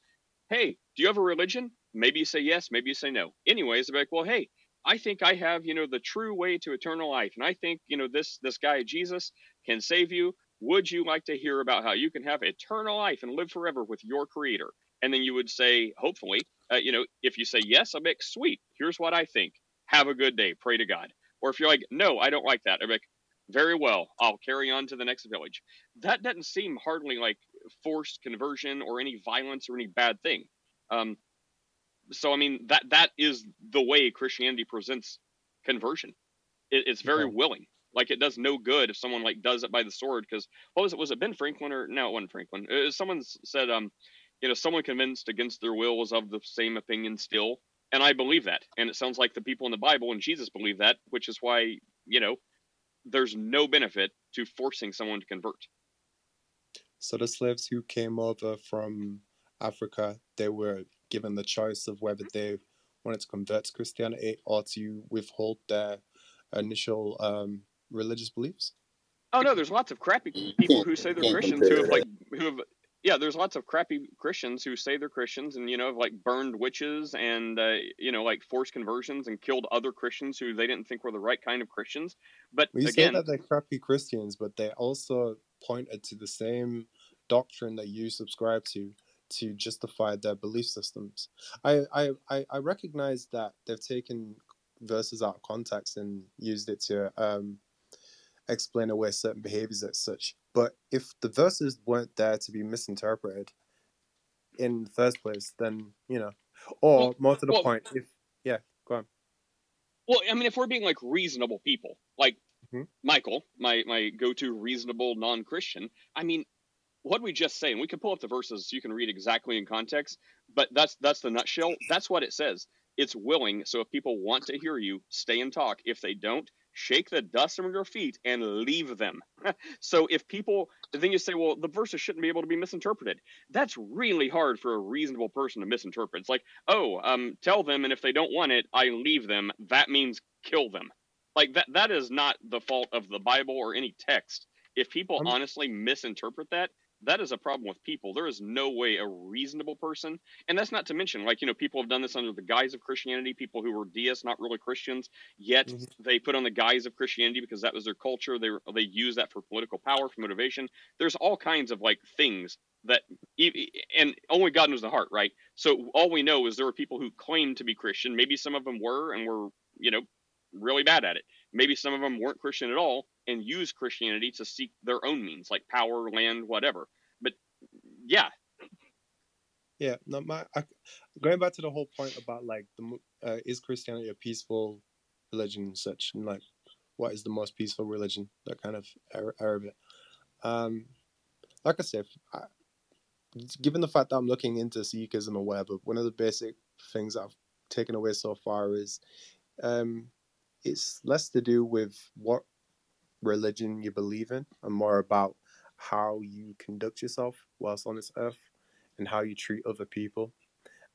hey, do you have a religion? Maybe you say yes, maybe you say no. Anyways, I'm like, well, hey, I think I have you know the true way to eternal life, and I think you know this this guy Jesus can save you. Would you like to hear about how you can have eternal life and live forever with your Creator? And then you would say, hopefully, uh, you know, if you say yes, I'm like, sweet. Here's what I think. Have a good day. Pray to God. Or if you're like, no, I don't like that, I'm like, very well, I'll carry on to the next village. That doesn't seem hardly like forced conversion or any violence or any bad thing. Um, so I mean that that is the way Christianity presents conversion. It, it's very okay. willing. Like it does no good if someone like does it by the sword. Because what was it? Was it Ben Franklin or no? It wasn't Franklin. It, someone said, um, you know, someone convinced against their will is of the same opinion still. And I believe that. And it sounds like the people in the Bible and Jesus believe that, which is why, you know, there's no benefit to forcing someone to convert. So the slaves who came over from Africa, they were given the choice of whether they wanted to convert to Christianity or to withhold their initial um, religious beliefs. Oh no, there's lots of crappy people who say they're Christians who have like who have yeah, there's lots of crappy Christians who say they're Christians and you know have like burned witches and uh, you know like forced conversions and killed other Christians who they didn't think were the right kind of Christians. But we again, say that they're crappy Christians, but they also pointed to the same doctrine that you subscribe to to justify their belief systems. I I I, I recognize that they've taken verses out of context and used it to um, explain away certain behaviors as such. But if the verses weren't there to be misinterpreted in the first place, then you know, or well, more to the well, point, if yeah, go on. Well, I mean, if we're being like reasonable people, like mm-hmm. Michael, my my go-to reasonable non-Christian, I mean, what we just say, and we can pull up the verses so you can read exactly in context, but that's that's the nutshell. That's what it says. It's willing. So if people want to hear you, stay and talk. If they don't, shake the dust from your feet and leave them. so if people, then you say, well, the verses shouldn't be able to be misinterpreted. That's really hard for a reasonable person to misinterpret. It's like, oh, um, tell them, and if they don't want it, I leave them. That means kill them. Like that. That is not the fault of the Bible or any text. If people honestly misinterpret that, that is a problem with people. There is no way a reasonable person, and that's not to mention, like, you know, people have done this under the guise of Christianity, people who were deists, not really Christians, yet mm-hmm. they put on the guise of Christianity because that was their culture. They, they use that for political power, for motivation. There's all kinds of like things that, and only God knows the heart, right? So all we know is there were people who claimed to be Christian. Maybe some of them were and were, you know, really bad at it. Maybe some of them weren't Christian at all and used Christianity to seek their own means, like power, land, whatever. But yeah. Yeah, no, my I, going back to the whole point about like the uh, is Christianity a peaceful religion and such, and like what is the most peaceful religion? That kind of it. Um, like I said, I, given the fact that I'm looking into Sikhism or whatever, one of the basic things I've taken away so far is um, it's less to do with what religion you believe in and more about how you conduct yourself whilst on this earth and how you treat other people.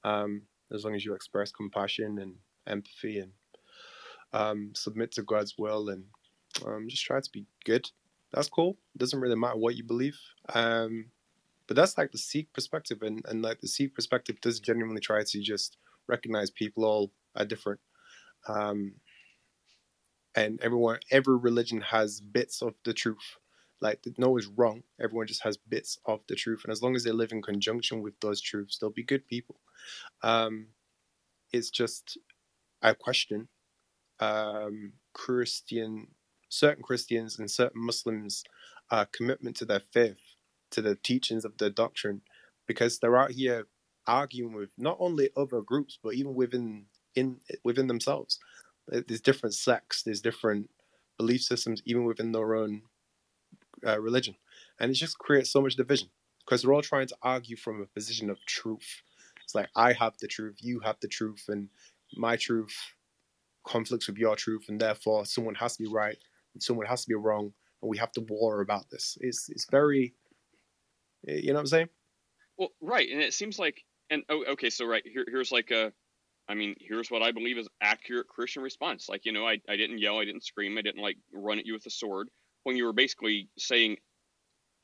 Um, as long as you express compassion and empathy and um, submit to God's will and um, just try to be good. That's cool. It doesn't really matter what you believe. Um, but that's like the Sikh perspective, and, and like the Sikh perspective does genuinely try to just recognize people all are different. Um, and everyone every religion has bits of the truth. Like no one's wrong. Everyone just has bits of the truth and as long as they live in conjunction with those truths they'll be good people. Um it's just i question um christian certain christians and certain muslims uh commitment to their faith to the teachings of their doctrine because they're out here arguing with not only other groups but even within in within themselves there's different sects, there's different belief systems, even within their own uh, religion, and it just creates so much division because they're all trying to argue from a position of truth. It's like I have the truth, you have the truth, and my truth conflicts with your truth, and therefore someone has to be right and someone has to be wrong, and we have to war about this. It's it's very, you know what I'm saying? Well, right, and it seems like, and oh, okay, so right here, here's like a I mean, here's what I believe is accurate Christian response. Like, you know, I, I didn't yell, I didn't scream, I didn't like run at you with a sword when you were basically saying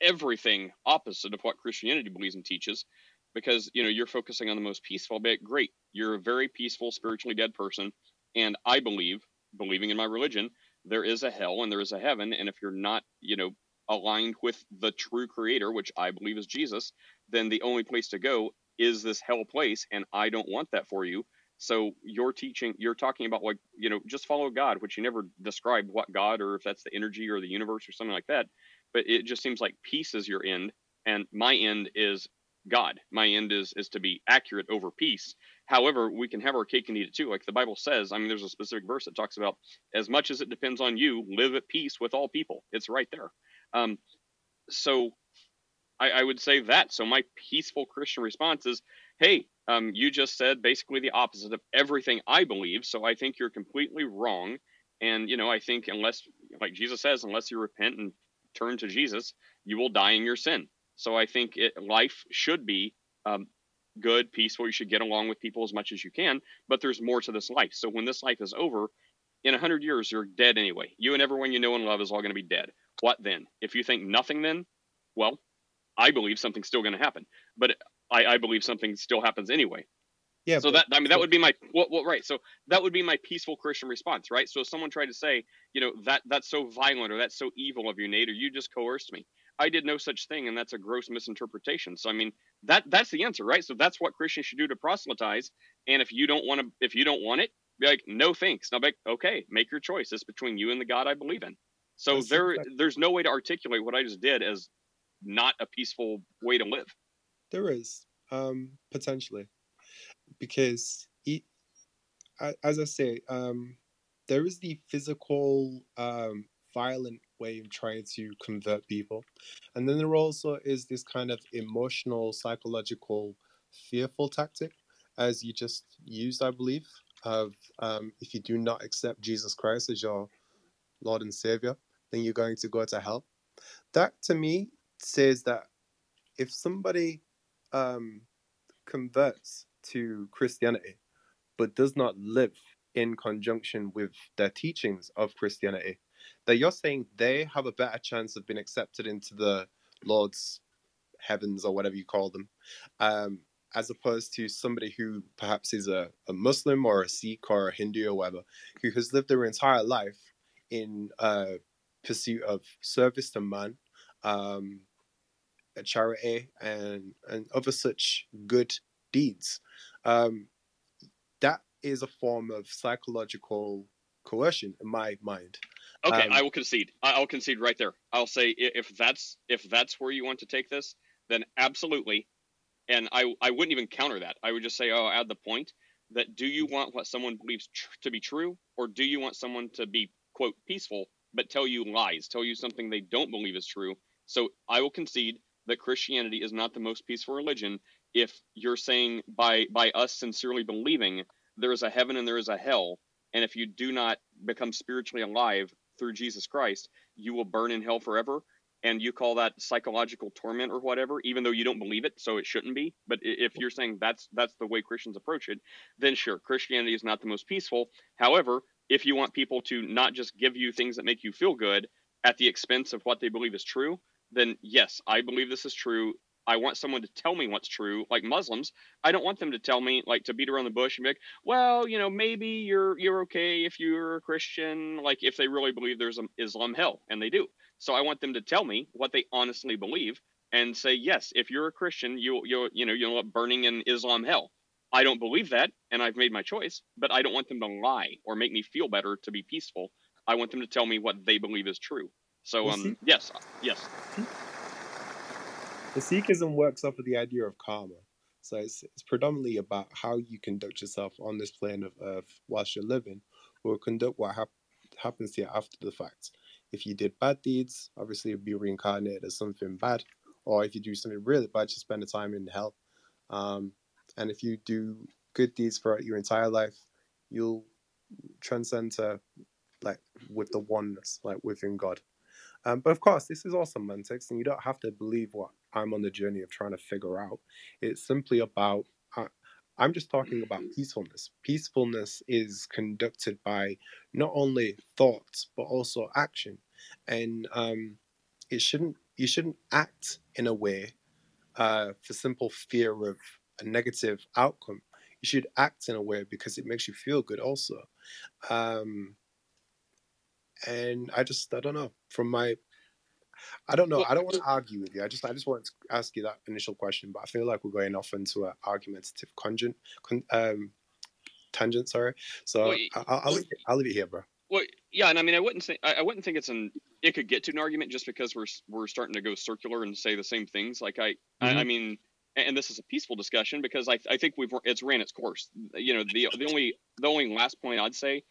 everything opposite of what Christianity believes and teaches because, you know, you're focusing on the most peaceful bit. Great. You're a very peaceful, spiritually dead person. And I believe, believing in my religion, there is a hell and there is a heaven. And if you're not, you know, aligned with the true creator, which I believe is Jesus, then the only place to go is this hell place. And I don't want that for you. So you're teaching, you're talking about like, you know, just follow God, which you never described what God or if that's the energy or the universe or something like that. But it just seems like peace is your end, and my end is God. My end is is to be accurate over peace. However, we can have our cake and eat it too. Like the Bible says, I mean, there's a specific verse that talks about as much as it depends on you, live at peace with all people. It's right there. Um, so I, I would say that. So my peaceful Christian response is, hey, um, you just said basically the opposite of everything I believe. So I think you're completely wrong. And, you know, I think unless, like Jesus says, unless you repent and turn to Jesus, you will die in your sin. So I think it, life should be um, good, peaceful. You should get along with people as much as you can. But there's more to this life. So when this life is over, in a 100 years, you're dead anyway. You and everyone you know and love is all going to be dead. What then? If you think nothing then, well, I believe something's still going to happen. But I, I believe something still happens anyway. Yeah. So that I mean that would be my well, well, right. So that would be my peaceful Christian response, right? So if someone tried to say, you know, that that's so violent or that's so evil of you, Nate, or you just coerced me. I did no such thing, and that's a gross misinterpretation. So I mean that that's the answer, right? So that's what Christians should do to proselytize. And if you don't want to, if you don't want it, be like, no thanks. Now, be like, okay, make your choice. It's between you and the God I believe in. So that's there, exactly. there's no way to articulate what I just did as not a peaceful way to live. There is um, potentially because, it, as I say, um, there is the physical, um, violent way of trying to convert people, and then there also is this kind of emotional, psychological, fearful tactic, as you just used, I believe, of um, if you do not accept Jesus Christ as your Lord and Savior, then you're going to go to hell. That to me says that if somebody um, converts to Christianity but does not live in conjunction with their teachings of Christianity, that you're saying they have a better chance of being accepted into the Lord's heavens or whatever you call them, um, as opposed to somebody who perhaps is a, a Muslim or a Sikh or a Hindu or whatever, who has lived their entire life in uh, pursuit of service to man, um, charity, and and other such good deeds. Um, that is a form of psychological coercion in my mind. Okay, Um, I will concede. I'll concede right there. I'll say if that's if that's where you want to take this, then absolutely. And I I wouldn't even counter that. I would just say, oh, add the point that do you want what someone believes tr- to be true, or do you want someone to be quote peaceful but tell you lies, tell you something they don't believe is true? So I will concede that Christianity is not the most peaceful religion if you're saying by by us sincerely believing there is a heaven and there is a hell, and if you do not become spiritually alive through Jesus Christ, you will burn in hell forever. And you call that psychological torment or whatever, even though you don't believe it, so it shouldn't be. But if you're saying that's that's the way Christians approach it, then sure, Christianity is not the most peaceful. However, if you want people to not just give you things that make you feel good at the expense of what they believe is true, then yes, I believe this is true. I want someone to tell me what's true, like Muslims. I don't want them to tell me like to beat around the bush and be like, well, you know, maybe you're you're okay if you're a Christian, like if they really believe there's an Islam hell, and they do. So I want them to tell me what they honestly believe and say, yes, if you're a Christian, you you you know you'll end up burning in Islam hell. I don't believe that, and I've made my choice, but I don't want them to lie or make me feel better to be peaceful. I want them to tell me what they believe is true. So Well, um, see- yes, yes, The Sikhism works off of the idea of karma. So it's, it's predominantly about how you conduct yourself on this plane of earth whilst you're living, or conduct what hap- happens to you after the fact. If you did bad deeds, obviously you'll be reincarnated as something bad, or if you do something really bad, you spend the time in hell. Um, and if you do good deeds throughout your entire life, you'll transcend to like with the oneness, like within God. Um, but of course, this is all semantics, and you don't have to believe what I'm on the journey of trying to figure out. It's simply about, uh, I'm just talking about peacefulness. Peacefulness is conducted by not only thoughts, but also action. And um, it shouldn't, you shouldn't act in a way uh, for simple fear of a negative outcome. You should act in a way because it makes you feel good also. Um, and I just I don't know from my I don't know I don't want to argue with you I just I just want to ask you that initial question but I feel like we're going off into an argumentative conjun, con, um tangent sorry so Well, I, I'll, I'll, leave leave it here bro Well, yeah, and I mean, I wouldn't say I, I wouldn't think it's an it could get to an argument just because we're we're starting to go circular and say the same things. Like I, I, I mean, and and this is a peaceful discussion because I, I think we've it's ran its course. You know, the the only the only last point I'd say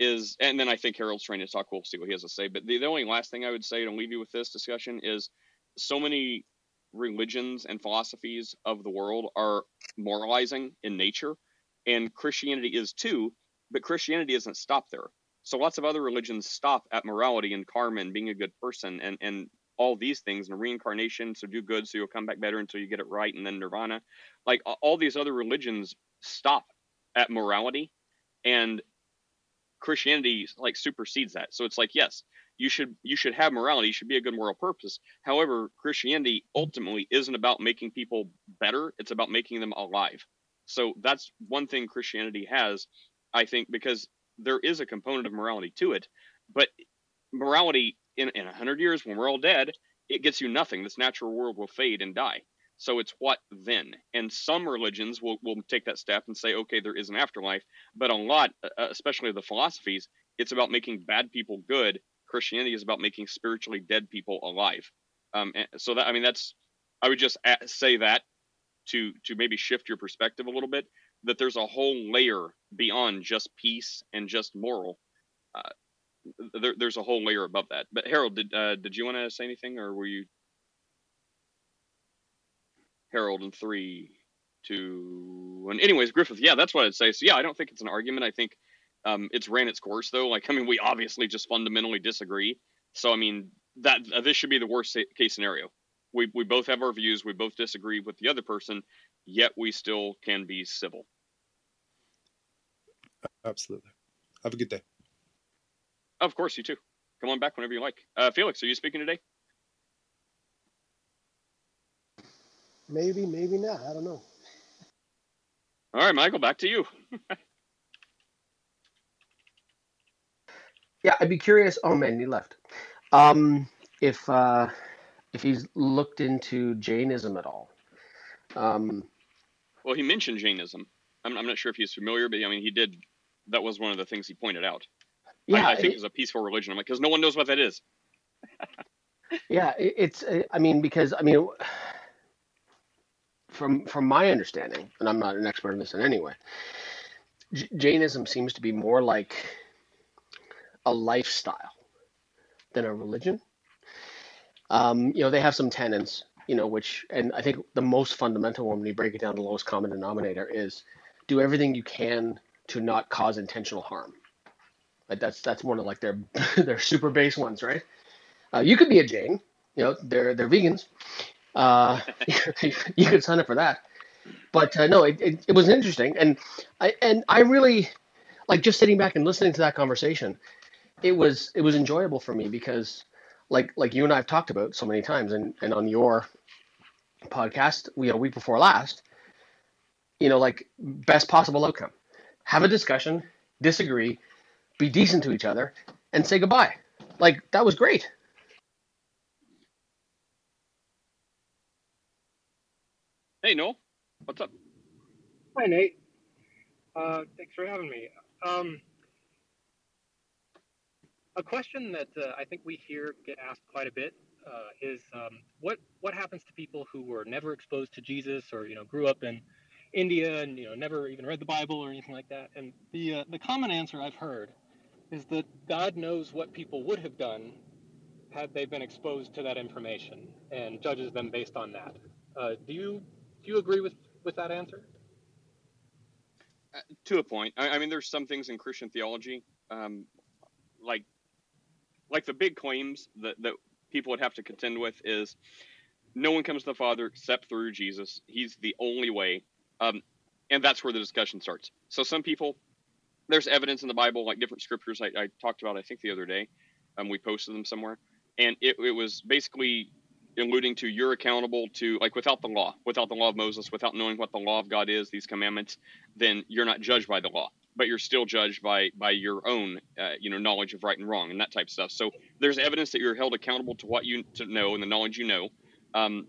is, and then I think Harold's trying to talk. We'll see what he has to say. But the, the only last thing I would say to leave you with this discussion is, so many religions and philosophies of the world are moralizing in nature, and Christianity is too. But Christianity doesn't stop there. So lots of other religions stop at morality and karma and being a good person and and all these things and reincarnation. So do good, so you'll come back better until you get it right, and then nirvana. Like all these other religions stop at morality, and Christianity like supersedes that. So it's like yes, you should you should have morality, you should be a good moral purpose. However, Christianity ultimately isn't about making people better; it's about making them alive. So that's one thing Christianity has, I think, because there is a component of morality to it, but morality in in a hundred years when we're all dead, it gets you nothing. This natural world will fade and die. So it's what then? And some religions will, will take that step and say, okay, there is an afterlife. But a lot, especially the philosophies, it's about making bad people good. Christianity is about making spiritually dead people alive. Um, and so that I mean, that's I would just say that to to maybe shift your perspective a little bit. That there's a whole layer beyond just peace and just moral uh, there, there's a whole layer above that. But Harold, did uh, did you want to say anything, or were you Harold in three, two, and anyways, Griffith? Yeah, that's what I'd say. So yeah, I don't think it's an argument. I think um, it's ran its course though. Like I mean, we obviously just fundamentally disagree. So I mean, that uh, this should be the worst case scenario. We we both have our views. We both disagree with the other person, yet we still can be civil. Absolutely. Have a good day. Of course, you too. Come on back whenever you like. Uh, Felix, are you speaking today? Maybe, maybe not. I don't know. All right, Michael, back to you. yeah, I'd be curious. Oh man, he left. Um, if uh, if he's looked into Jainism at all. Um, well, he mentioned Jainism. I'm, I'm not sure if he's familiar, but I mean, he did. That was one of the things he pointed out. Yeah, I, I think it, it's a peaceful religion. I'm like, because no one knows what that is. yeah, it, it's. I mean, because I mean, from from my understanding, and I'm not an expert in this in any way, J- Jainism seems to be more like a lifestyle than a religion. Um, you know, they have some tenets, you know, which, and I think the most fundamental one, when you break it down to the lowest common denominator, is do everything you can to not cause intentional harm. Like that's that's one of like their their super base ones, right? Uh, you could be a Jain, you know, they're they're vegans. Uh, you could sign up for that. But uh, no, it, it, it was interesting, and I and I really like just sitting back and listening to that conversation. It was it was enjoyable for me because, like like you and I have talked about so many times, and and on your podcast, we know, week before last, you know, like best possible outcome. Have a discussion, disagree, be decent to each other, and say goodbye. Like that was great. Hey Noel, what's up? Hi Nate. Uh, thanks for having me. Um, a question that uh, I think we hear get asked quite a bit uh, is um, what what happens to people who were never exposed to Jesus or you know grew up in India and you know never even read the Bible or anything like that? And the uh, the common answer I've heard is that God knows what people would have done had they been exposed to that information and judges them based on that. Uh, do you do you agree with with that answer? Uh, to a point. I, I, mean, there's some things in Christian theology, um, like like the big claims that that people would have to contend with is no one comes to the Father except through Jesus. He's the only way, um, and that's where the discussion starts. So some people there's evidence in the Bible, like different scriptures I, I talked about, I think the other day. Um, we posted them somewhere, and it, it was basically alluding to you're accountable to like without the law, without the law of Moses, without knowing what the law of God is, these commandments, then you're not judged by the law, but you're still judged by by your own uh, you know knowledge of right and wrong and that type of stuff. So there's evidence that you're held accountable to what you to know and the knowledge you know, um,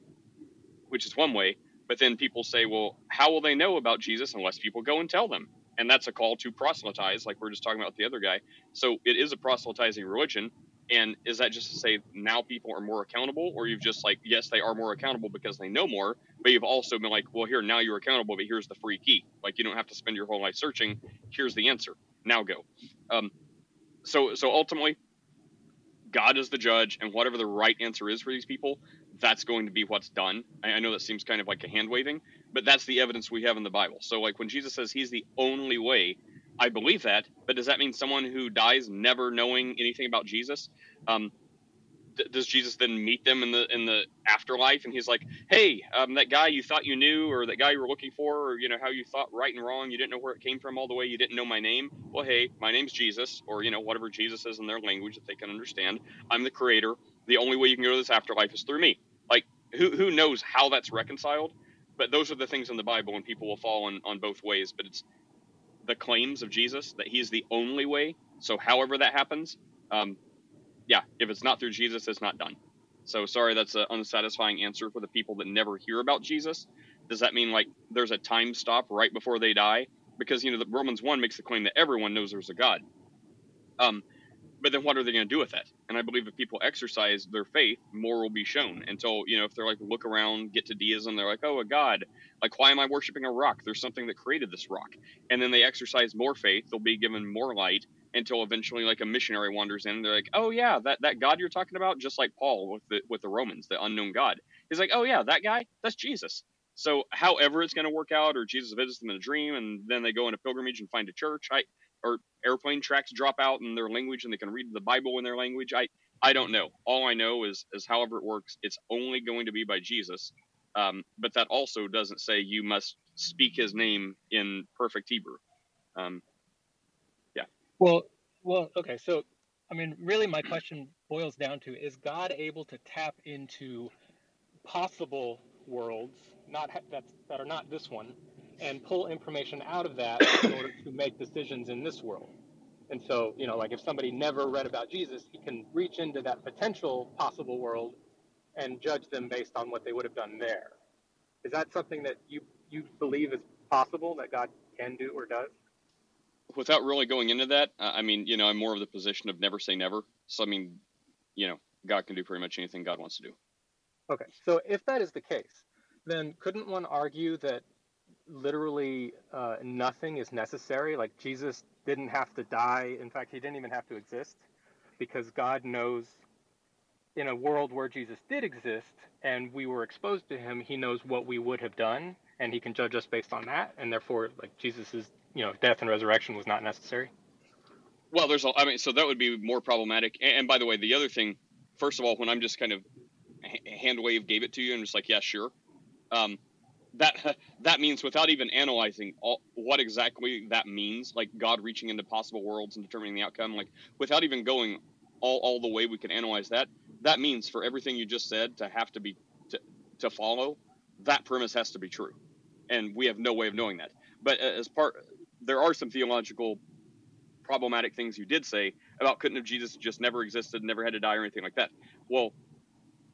which is one way. But then people say, well, how will they know about Jesus unless people go and tell them? and that's a call to proselytize, like we are just talking about the other guy. So it is a proselytizing religion. And is that just to say now people are more accountable, or you've just like, yes, they are more accountable because they know more, but you've also been like, well, here, now you're accountable, but here's the free key. Like you don't have to spend your whole life searching. Here's the answer. Now go. Um, so, so ultimately, God is the judge, and whatever the right answer is for these people, that's going to be what's done. I, I know that seems kind of like a hand waving, but that's the evidence we have in the Bible. So, like when Jesus says he's the only way, I believe that. But does that mean someone who dies never knowing anything about Jesus? Um, does Jesus then meet them in the in the afterlife and he's like, "Hey, um, that guy you thought you knew, or that guy you were looking for, or you know how you thought right and wrong, you didn't know where it came from all the way, you didn't know my name. Well, hey, my name's Jesus, or you know whatever Jesus is in their language that they can understand. I'm the Creator. The only way you can go to this afterlife is through me. Like, who who knows how that's reconciled? But those are the things in the Bible, and people will fall on on both ways. But it's the claims of Jesus that He's the only way. So, however that happens, um, yeah, if it's not through Jesus, it's not done. So sorry, that's an unsatisfying answer for the people that never hear about Jesus. Does that mean like there's a time stop right before they die? Because you know the Romans one makes the claim that everyone knows there's a God. Um, but then what are they going to do with that? And I believe if people exercise their faith, more will be shown. Until you know, if they're like look around, get to deism, they're like, oh, a god. Like, why am I worshiping a rock? There's something that created this rock. And then they exercise more faith. They'll be given more light. until eventually like a missionary wanders in. They're like, oh yeah, that, that God you're talking about, just like Paul with the with the Romans, the unknown God. He's like, oh yeah, that guy, that's Jesus. So however it's going to work out, or Jesus visits them in a dream, and then they go on a pilgrimage and find a church, I or airplane tracks drop out in their language and they can read the Bible in their language. I I don't know. All I know is is however it works, it's only going to be by Jesus. Um, but that also doesn't say you must speak His name in perfect Hebrew. Um, yeah. Well, well, okay. So, I mean, really, my question boils down to: Is God able to tap into possible worlds, not that that are not this one, and pull information out of that in order to make decisions in this world? And so, you know, like if somebody never read about Jesus, he can reach into that potential possible world and judge them based on what they would have done there. Is that something that you you believe is possible that God can do or does? Without really going into that, I mean, you know, I'm more of the position of never say never. So I mean, you know, God can do pretty much anything God wants to do. Okay, so if that is the case, then couldn't one argue that literally uh, nothing is necessary? Like Jesus didn't have to die. In fact, he didn't even have to exist because God knows in a world where Jesus did exist and we were exposed to him, he knows what we would have done and he can judge us based on that. And therefore, like Jesus's, you know, death and resurrection was not necessary. Well, there's, a, I mean, so that would be more problematic. And, and by the way, the other thing, first of all, when I'm just kind of hand wave gave it to you and just like, yeah, sure. Um, that that means without even analyzing all, what exactly that means, like God reaching into possible worlds and determining the outcome, like without even going all, all the way we can analyze that, that means for everything you just said to have to be to, to follow, that premise has to be true, and we have no way of knowing that. But as part, there are some theological problematic things you did say about couldn't have Jesus just never existed, never had to die, or anything like that. Well,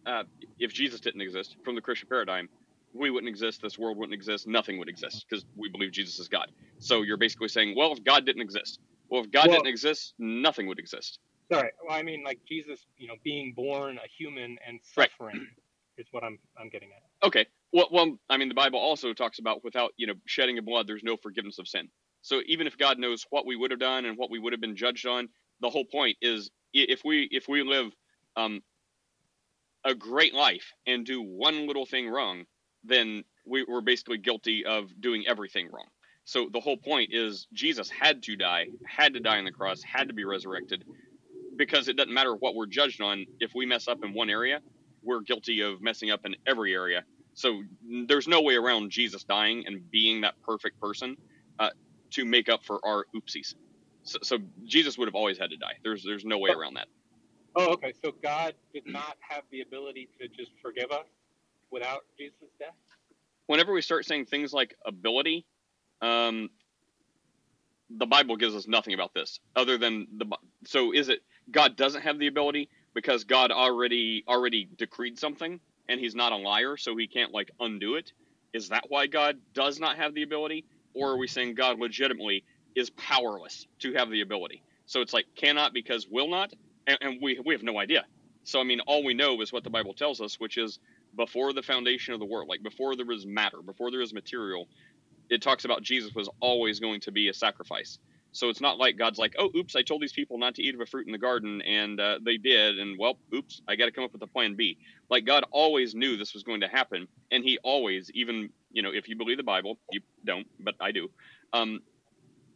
uh, if Jesus didn't exist from the Christian paradigm, we wouldn't exist, this world wouldn't exist, nothing would exist because we believe Jesus is God. So you're basically saying, well, if God didn't exist, well, if God well, didn't exist, nothing would exist. Sorry, well, I mean, like Jesus, you know, being born a human and suffering right. is what I'm I'm getting at. Okay. Well, well, I mean, the Bible also talks about without you know shedding of blood, there's no forgiveness of sin. So even if God knows what we would have done and what we would have been judged on, the whole point is if we if we live um, a great life and do one little thing wrong, then we, we're basically guilty of doing everything wrong. So the whole point is Jesus had to die, had to die on the cross, had to be resurrected, because it doesn't matter what we're judged on. If we mess up in one area, we're guilty of messing up in every area. So there's no way around Jesus dying and being that perfect person uh, to make up for our oopsies. So, so, Jesus would have always had to die. There's there's no way around that. Oh, okay. So God did not have the ability to just forgive us without Jesus' death? Whenever we start saying things like ability, um, the Bible gives us nothing about this other than the. So is it God doesn't have the ability because God already already decreed something and He's not a liar, so He can't like undo it? Is that why God does not have the ability, or are we saying God legitimately is powerless to have the ability? So it's like cannot because will not, and, and we we have no idea. So I mean, all we know is what the Bible tells us, which is before the foundation of the world, like before there was matter, before there was material, it talks about Jesus was always going to be a sacrifice. So it's not like God's like, oh, oops, I told these people not to eat of a fruit in the garden, and uh, they did, and well, oops, I got to come up with a plan B. Like God always knew this was going to happen, and He always, even you know, if you believe the Bible, you don't, but I do. Um,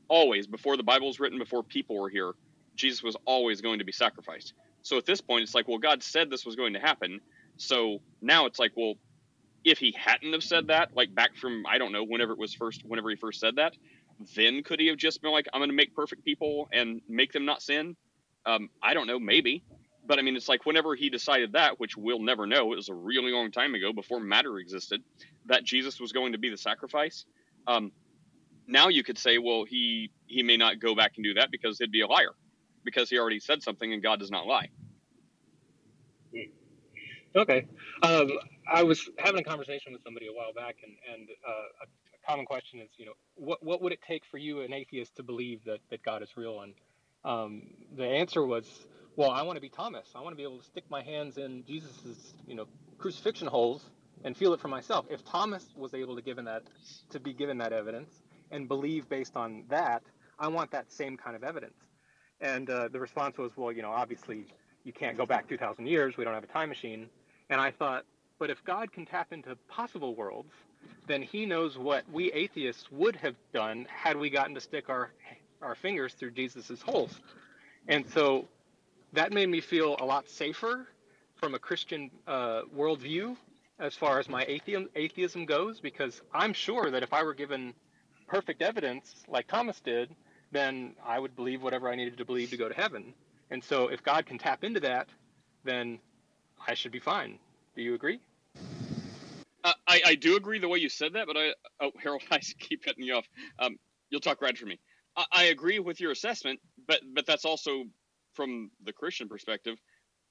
always, before the Bible was written, before people were here, Jesus was always going to be sacrificed. So at this point, it's like, well, God said this was going to happen. So now it's like, well, if he hadn't have said that, like back from I don't know whenever it was first, whenever he first said that, then could he have just been like, I'm going to make perfect people and make them not sin? Um, I don't know, maybe. But I mean, it's like whenever he decided that, which we'll never know, it was a really long time ago before matter existed, that Jesus was going to be the sacrifice. Um, now you could say, well, he he may not go back and do that because he'd be a liar, because he already said something and God does not lie. Okay. Um, I was having a conversation with somebody a while back, and, and uh, a, common question is, you know, what, what would it take for you, an atheist, to believe that, that God is real? And um, the answer was, well, I want to be Thomas. I want to be able to stick my hands in Jesus's, you know, crucifixion holes and feel it for myself. If Thomas was able to given that to be given that evidence and believe based on that, I want that same kind of evidence. And uh, the response was, well, you know, obviously you can't go back 2,000 years. We don't have a time machine. And I thought, but if God can tap into possible worlds, then he knows what we atheists would have done had we gotten to stick our our fingers through Jesus's holes. And so that made me feel a lot safer from a Christian uh, worldview as far as my atheism, atheism goes, because I'm sure that if I were given perfect evidence like Thomas did, then I would believe whatever I needed to believe to go to heaven. And so if God can tap into that, then I should be fine. Do you agree? Uh, I, I do agree the way you said that, but I oh Harold, I keep cutting you off. Um, you'll talk right for me. I, I agree with your assessment, but but that's also from the Christian perspective,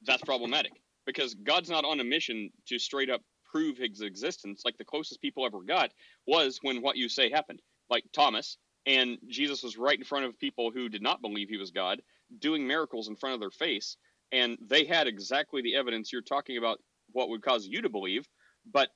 that's problematic because God's not on a mission to straight up prove his existence. Like the closest people ever got was when what you say happened, like Thomas, and Jesus was right in front of people who did not believe he was God, doing miracles in front of their face, and they had exactly the evidence you're talking about. What would cause you to believe, but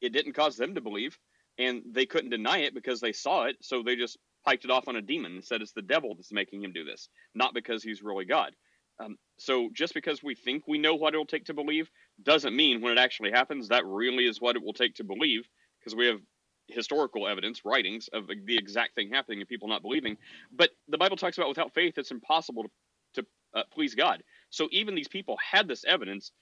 it didn't cause them to believe, and they couldn't deny it because they saw it. So they just piked it off on a demon and said it's the devil that's making him do this, not because he's really God. Um, so just because we think we know what it'll take to believe doesn't mean when it actually happens that really is what it will take to believe because we have historical evidence, writings of the exact thing happening and people not believing. But the Bible talks about without faith it's impossible to, to uh, please God. So even these people had this evidence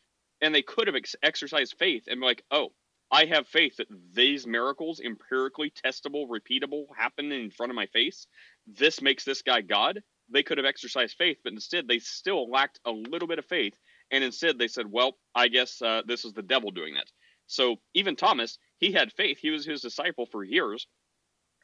and they could have ex- exercised faith and like, oh, I have faith that these miracles, empirically testable, repeatable, happen in front of my face. This makes this guy God. They could have exercised faith, but instead they still lacked a little bit of faith. And instead they said, well, I guess uh, this is the devil doing that. So even Thomas, he had faith. He was his disciple for years.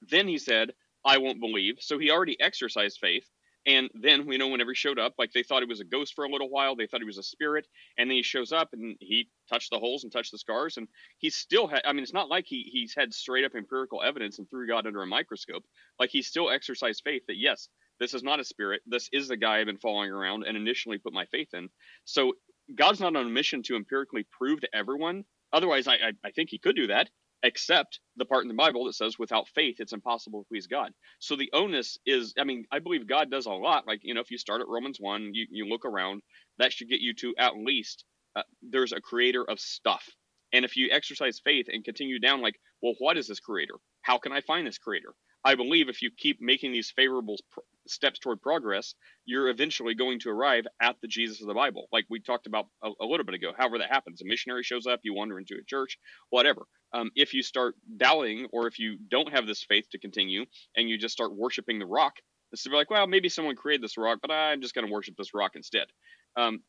Then he said, I won't believe. So he already exercised faith. And then we know whenever he showed up, like they thought he was a ghost for a little while, they thought he was a spirit, and then he shows up and he touched the holes and touched the scars, and he still had. I mean, it's not like he he's had straight up empirical evidence and threw God under a microscope. Like he still exercised faith that yes, this is not a spirit. This is the guy I've been following around and initially put my faith in. So God's not on a mission to empirically prove to everyone. Otherwise, I I, I think he could do that except the part in the Bible that says without faith it's impossible to please God. So the onus is, I mean, I believe God does a lot. Like, you know, if you start at Romans 1, you, you look around, that should get you to at least uh, there's a creator of stuff. And if you exercise faith and continue down, like, well, what is this creator? How can I find this creator? I believe if you keep making these favorable steps toward progress, you're eventually going to arrive at the Jesus of the Bible. Like we talked about a, a little bit ago, however that happens. A missionary shows up, you wander into a church, whatever. Um, if you start doubting or if you don't have this faith to continue and you just start worshiping the rock, to be like, well, maybe someone created this rock, but I'm just going to worship this rock instead. Um,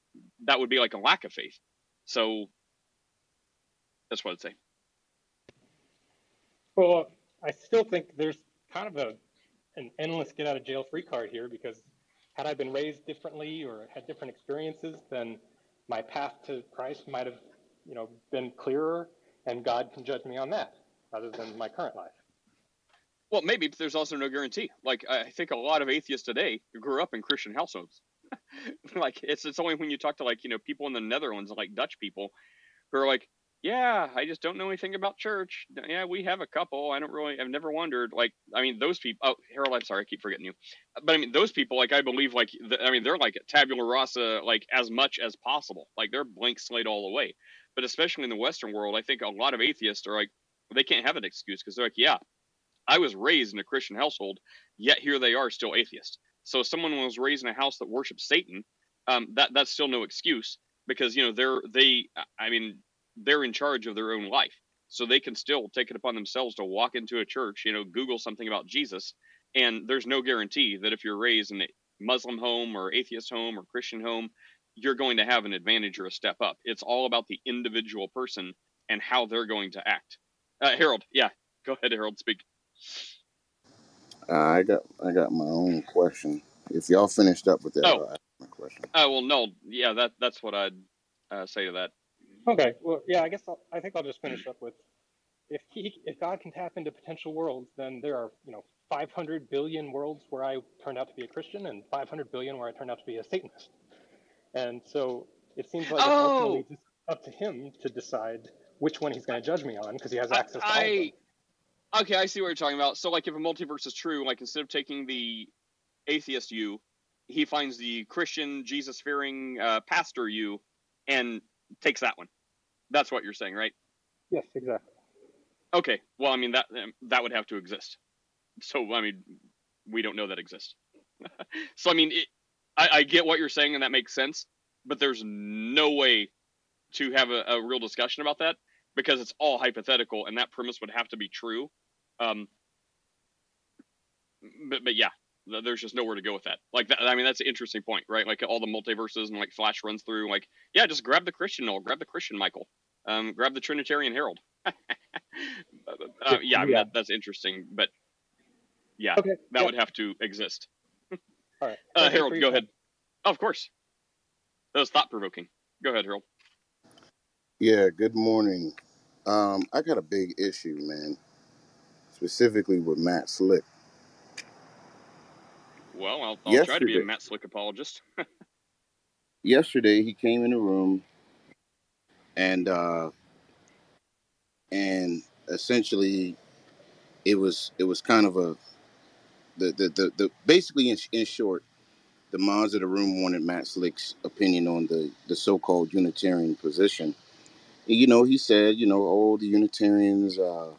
that would be like a lack of faith. So that's what I'd say. Well, I still think there's kind of a an endless get out of jail free card here because had I been raised differently or had different experiences, then my path to Christ might have, you know, been clearer, and God can judge me on that rather than my current life. Well, maybe, but there's also no guarantee. Like I think a lot of atheists today grew up in Christian households. like it's it's only when you talk to like you know people in the Netherlands, like Dutch people, who are like, yeah, I just don't know anything about church. Yeah, we have a couple. I don't really, I've never wondered. Like, I mean, those people. Oh, Harold, I'm sorry, I keep forgetting you. But I mean, those people, like, I believe, like, the, I mean, they're like tabula rasa, like, as much as possible. Like, they're blank slate all the way. But especially in the Western world, I think a lot of atheists are like, they can't have an excuse because they're like, yeah, I was raised in a Christian household, yet here they are still atheists. So if someone was raised in a house that worships Satan, um, that that's still no excuse because you know they're they. I mean, they're in charge of their own life. So they can still take it upon themselves to walk into a church, you know, Google something about Jesus. And there's no guarantee that if you're raised in a Muslim home or atheist home or Christian home, you're going to have an advantage or a step up. It's all about the individual person and how they're going to act. Uh, Harold, yeah, go ahead, Harold, speak. Uh, I got I got my own question. If y'all finished up with that, Oh. My question. Oh well, no, yeah, that that's what I'd uh, say to that. Okay. Well, yeah. I guess I'll, I think I'll just finish up with if he if God can tap into potential worlds, then there are you know 500 billion worlds where I turned out to be a Christian and 500 billion where I turned out to be a Satanist. And so it seems like it's Oh! ultimately just up to him to decide which one he's going to judge me on because he has I- access to all of them. Okay, I see what you're talking about. So, like, if a multiverse is true, like instead of taking the atheist you he finds the Christian Jesus fearing uh, pastor you and takes that one. That's what you're saying, right? Yes, exactly. Okay. Well, I mean that um, that would have to exist. So I mean, we don't know that exists. so I mean, it, I, I get what you're saying, and that makes sense. But there's no way to have a, a real discussion about that because it's all hypothetical, and that premise would have to be true. Um, but but yeah, there's just nowhere to go with that. Like that, I mean, that's an interesting point, right? Like all the multiverses and like Flash runs through. Like, yeah, just grab the Christian Noel, grab the Christian Michael, um, grab the Trinitarian Herald. uh, yeah, I mean. That, that's interesting, but yeah, okay. that yeah. would have to exist. all right, uh, Harold, go ahead. Oh, of course, that was thought provoking. Go ahead, Harold. Yeah. Good morning. Um, I got a big issue, man, specifically with Matt Slick. Well, I'll, I'll try to be a Matt Slick apologist. yesterday, he came in the room and uh, and essentially, it was it was kind of a the the the, the basically in, in short, the minds of the room wanted Matt Slick's opinion on the the so-called Unitarian position. And, you know, he said, you know, oh, the Unitarians, uh,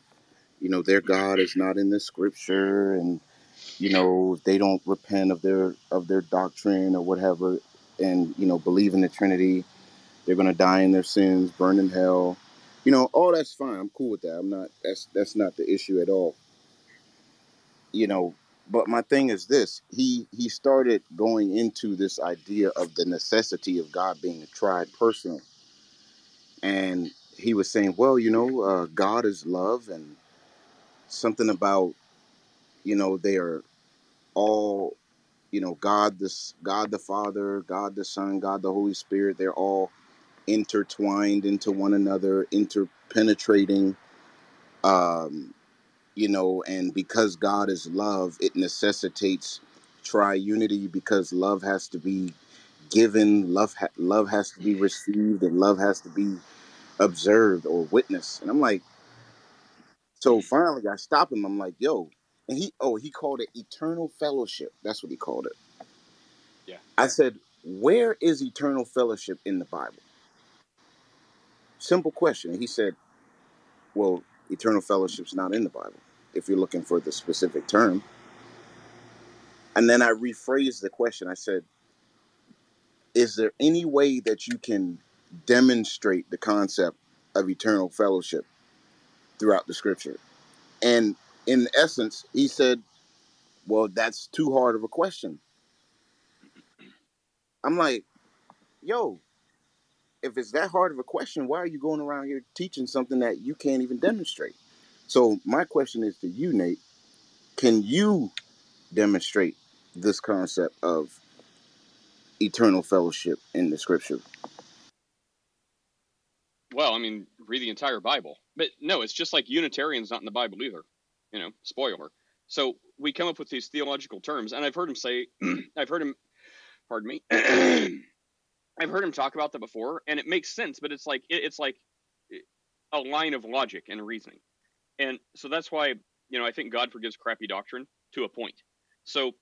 you know, their God is not in the Scripture, and you know they don't repent of their of their doctrine or whatever and you know believe in the trinity they're going to die in their sins burn in hell. You know all that's fine. I'm cool with that. I'm not that's that's not the issue at all. You know but my thing is this. He he started going into this idea of the necessity of god being a tried personal and he was saying well you know uh, god is love and something about you know they are all you know god this god the father god the son god the holy spirit they're all intertwined into one another interpenetrating um you know and because god is love it necessitates triunity because love has to be given love ha- love has to be received and love has to be observed or witnessed and i'm like so finally i stop him i'm like yo and he oh he called it eternal fellowship. That's what he called it. Yeah. I said, where is eternal fellowship in the Bible? Simple question. He said, well, eternal fellowship's not in the Bible. If you're looking for the specific term. And then I rephrased the question. I said, is there any way that you can demonstrate the concept of eternal fellowship throughout the scripture? And in essence, he said, Well, that's too hard of a question. I'm like, Yo, if it's that hard of a question, why are you going around here teaching something that you can't even demonstrate? So, my question is to you, Nate can you demonstrate this concept of eternal fellowship in the scripture? Well, I mean, read the entire Bible. But no, it's just like Unitarian's not in the Bible either you know, spoiler. So we come up with these theological terms, and I've heard him say, I've heard him, pardon me, I've heard him talk about that before, and it makes sense, but it's like it, it's like a line of logic and reasoning, and so that's why you know I think God forgives crappy doctrine to a point. So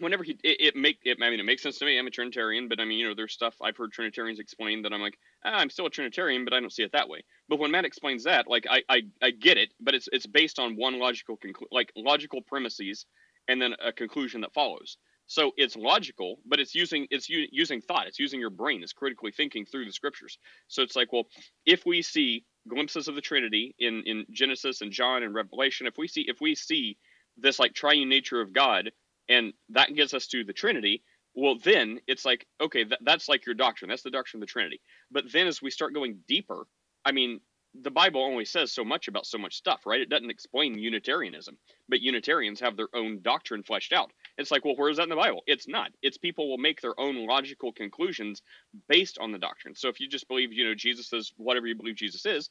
whenever he it, it make it I mean it makes sense to me. I'm a Trinitarian, but I mean you know there's stuff I've heard Trinitarians explain that I'm like ah, I'm still a Trinitarian, but I don't see it that way. But when Matt explains that, like I I, I get it, but it's it's based on one logical conclu- like logical premises and then a conclusion that follows. So it's logical, but it's using it's u- using thought. It's using your brain. It's critically thinking through the scriptures. So it's like, well, if we see glimpses of the Trinity in in Genesis and John and Revelation, if we see if we see this like triune nature of God and that gets us to the Trinity. Well, then it's like, okay, th- that's like your doctrine. That's the doctrine of the Trinity. But then as we start going deeper, I mean, the Bible only says so much about so much stuff, right? It doesn't explain Unitarianism, but Unitarians have their own doctrine fleshed out. It's like, well, where is that in the Bible? It's not. It's people will make their own logical conclusions based on the doctrine. So if you just believe, you know, Jesus is whatever you believe Jesus is,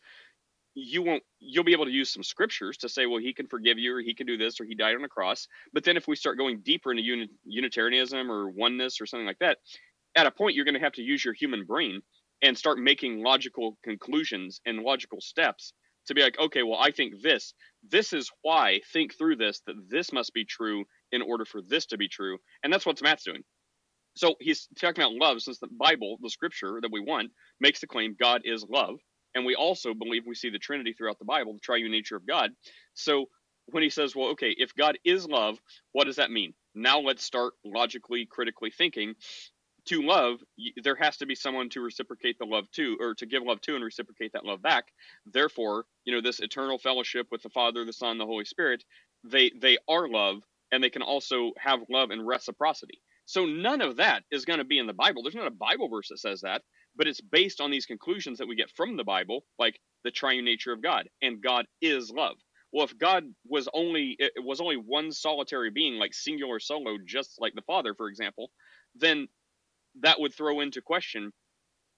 you won't you'll be able to use some scriptures to say well he can forgive you or he can do this or he died on a cross but then if we start going deeper into uni- unitarianism or oneness or something like that at a point you're going to have to use your human brain and start making logical conclusions and logical steps to be like okay well i think this this is why think through this that this must be true in order for this to be true. And that's what Matt's doing. So he's talking about love since the Bible, the scripture that we want, makes the claim God is love. And we also believe we see the Trinity throughout the Bible, the triune nature of God. So when he says, well, okay, if God is love, what does that mean? Now let's start logically, critically thinking. To love, there has to be someone to reciprocate the love to, or to give love to and reciprocate that love back. Therefore, you know, this eternal fellowship with the Father, the Son, the Holy Spirit, they they are love, and they can also have love and reciprocity. So none of that is going to be in the Bible. There's not a Bible verse that says that, but it's based on these conclusions that we get from the Bible, like the triune nature of God, and God is love well if god was only it was only one solitary being like singular solo just like the father for example then that would throw into question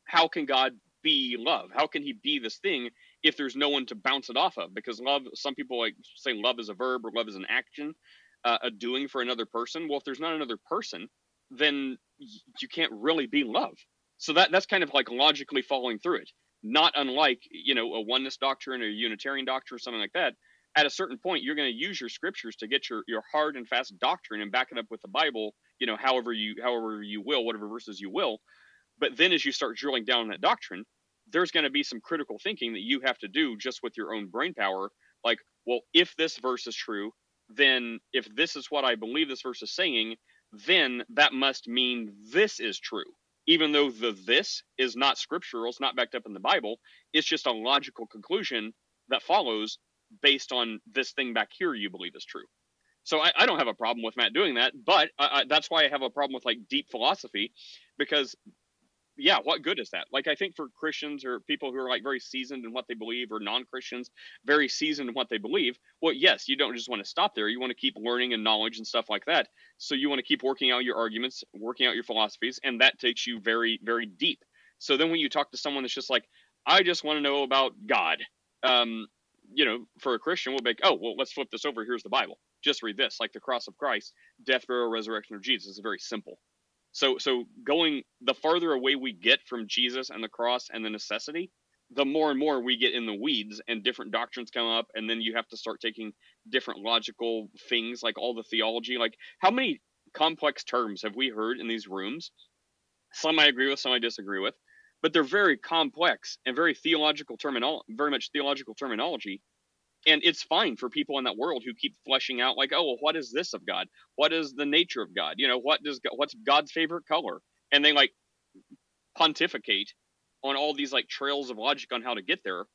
how can god be love how can he be this thing if there's no one to bounce it off of because love some people like say love is a verb or love is an action uh, a doing for another person well if there's not another person then you can't really be love. So that that's kind of like logically following through it. Not unlike you know a oneness doctrine or a unitarian doctrine or something like that at a certain point you're going to use your scriptures to get your your hard and fast doctrine and back it up with the bible you know however you however you will whatever verses you will. But then as you start drilling down that doctrine there's going to be some critical thinking that you have to do just with your own brain power. Like well if this verse is true then if this is what i believe this verse is saying then that must mean this is true even though the this is not scriptural it's not backed up in the bible it's just a logical conclusion that follows based on this thing back here you believe is true. So I, I don't have a problem with Matt doing that, but I, I, that's why I have a problem with like deep philosophy, because yeah, what good is that? Like I think for Christians or people who are like very seasoned in what they believe, or non-Christians very seasoned in what they believe, well, yes, you don't just want to stop there. You want to keep learning and knowledge and stuff like that. So you want to keep working out your arguments, working out your philosophies, and that takes you very, very deep. So then when you talk to someone that's just like, I just want to know about God, um, you know, for a Christian, we'll be like, oh, well, let's flip this over. Here's the Bible. Just read this, like the cross of Christ, death, burial, resurrection of Jesus. is very simple. So, so going the farther away we get from Jesus and the cross and the necessity, the more and more we get in the weeds and different doctrines come up, and then you have to start taking different logical things, like all the theology. Like, how many complex terms have we heard in these rooms? Some I agree with, some I disagree with but they're very complex and very theological terminology, very much theological terminology. And it's fine for people in that world who keep fleshing out, like, oh, well, what is this of God? What is the nature of God? You know, what does what's God's favorite color? And they like pontificate on all these like trails of logic on how to get there.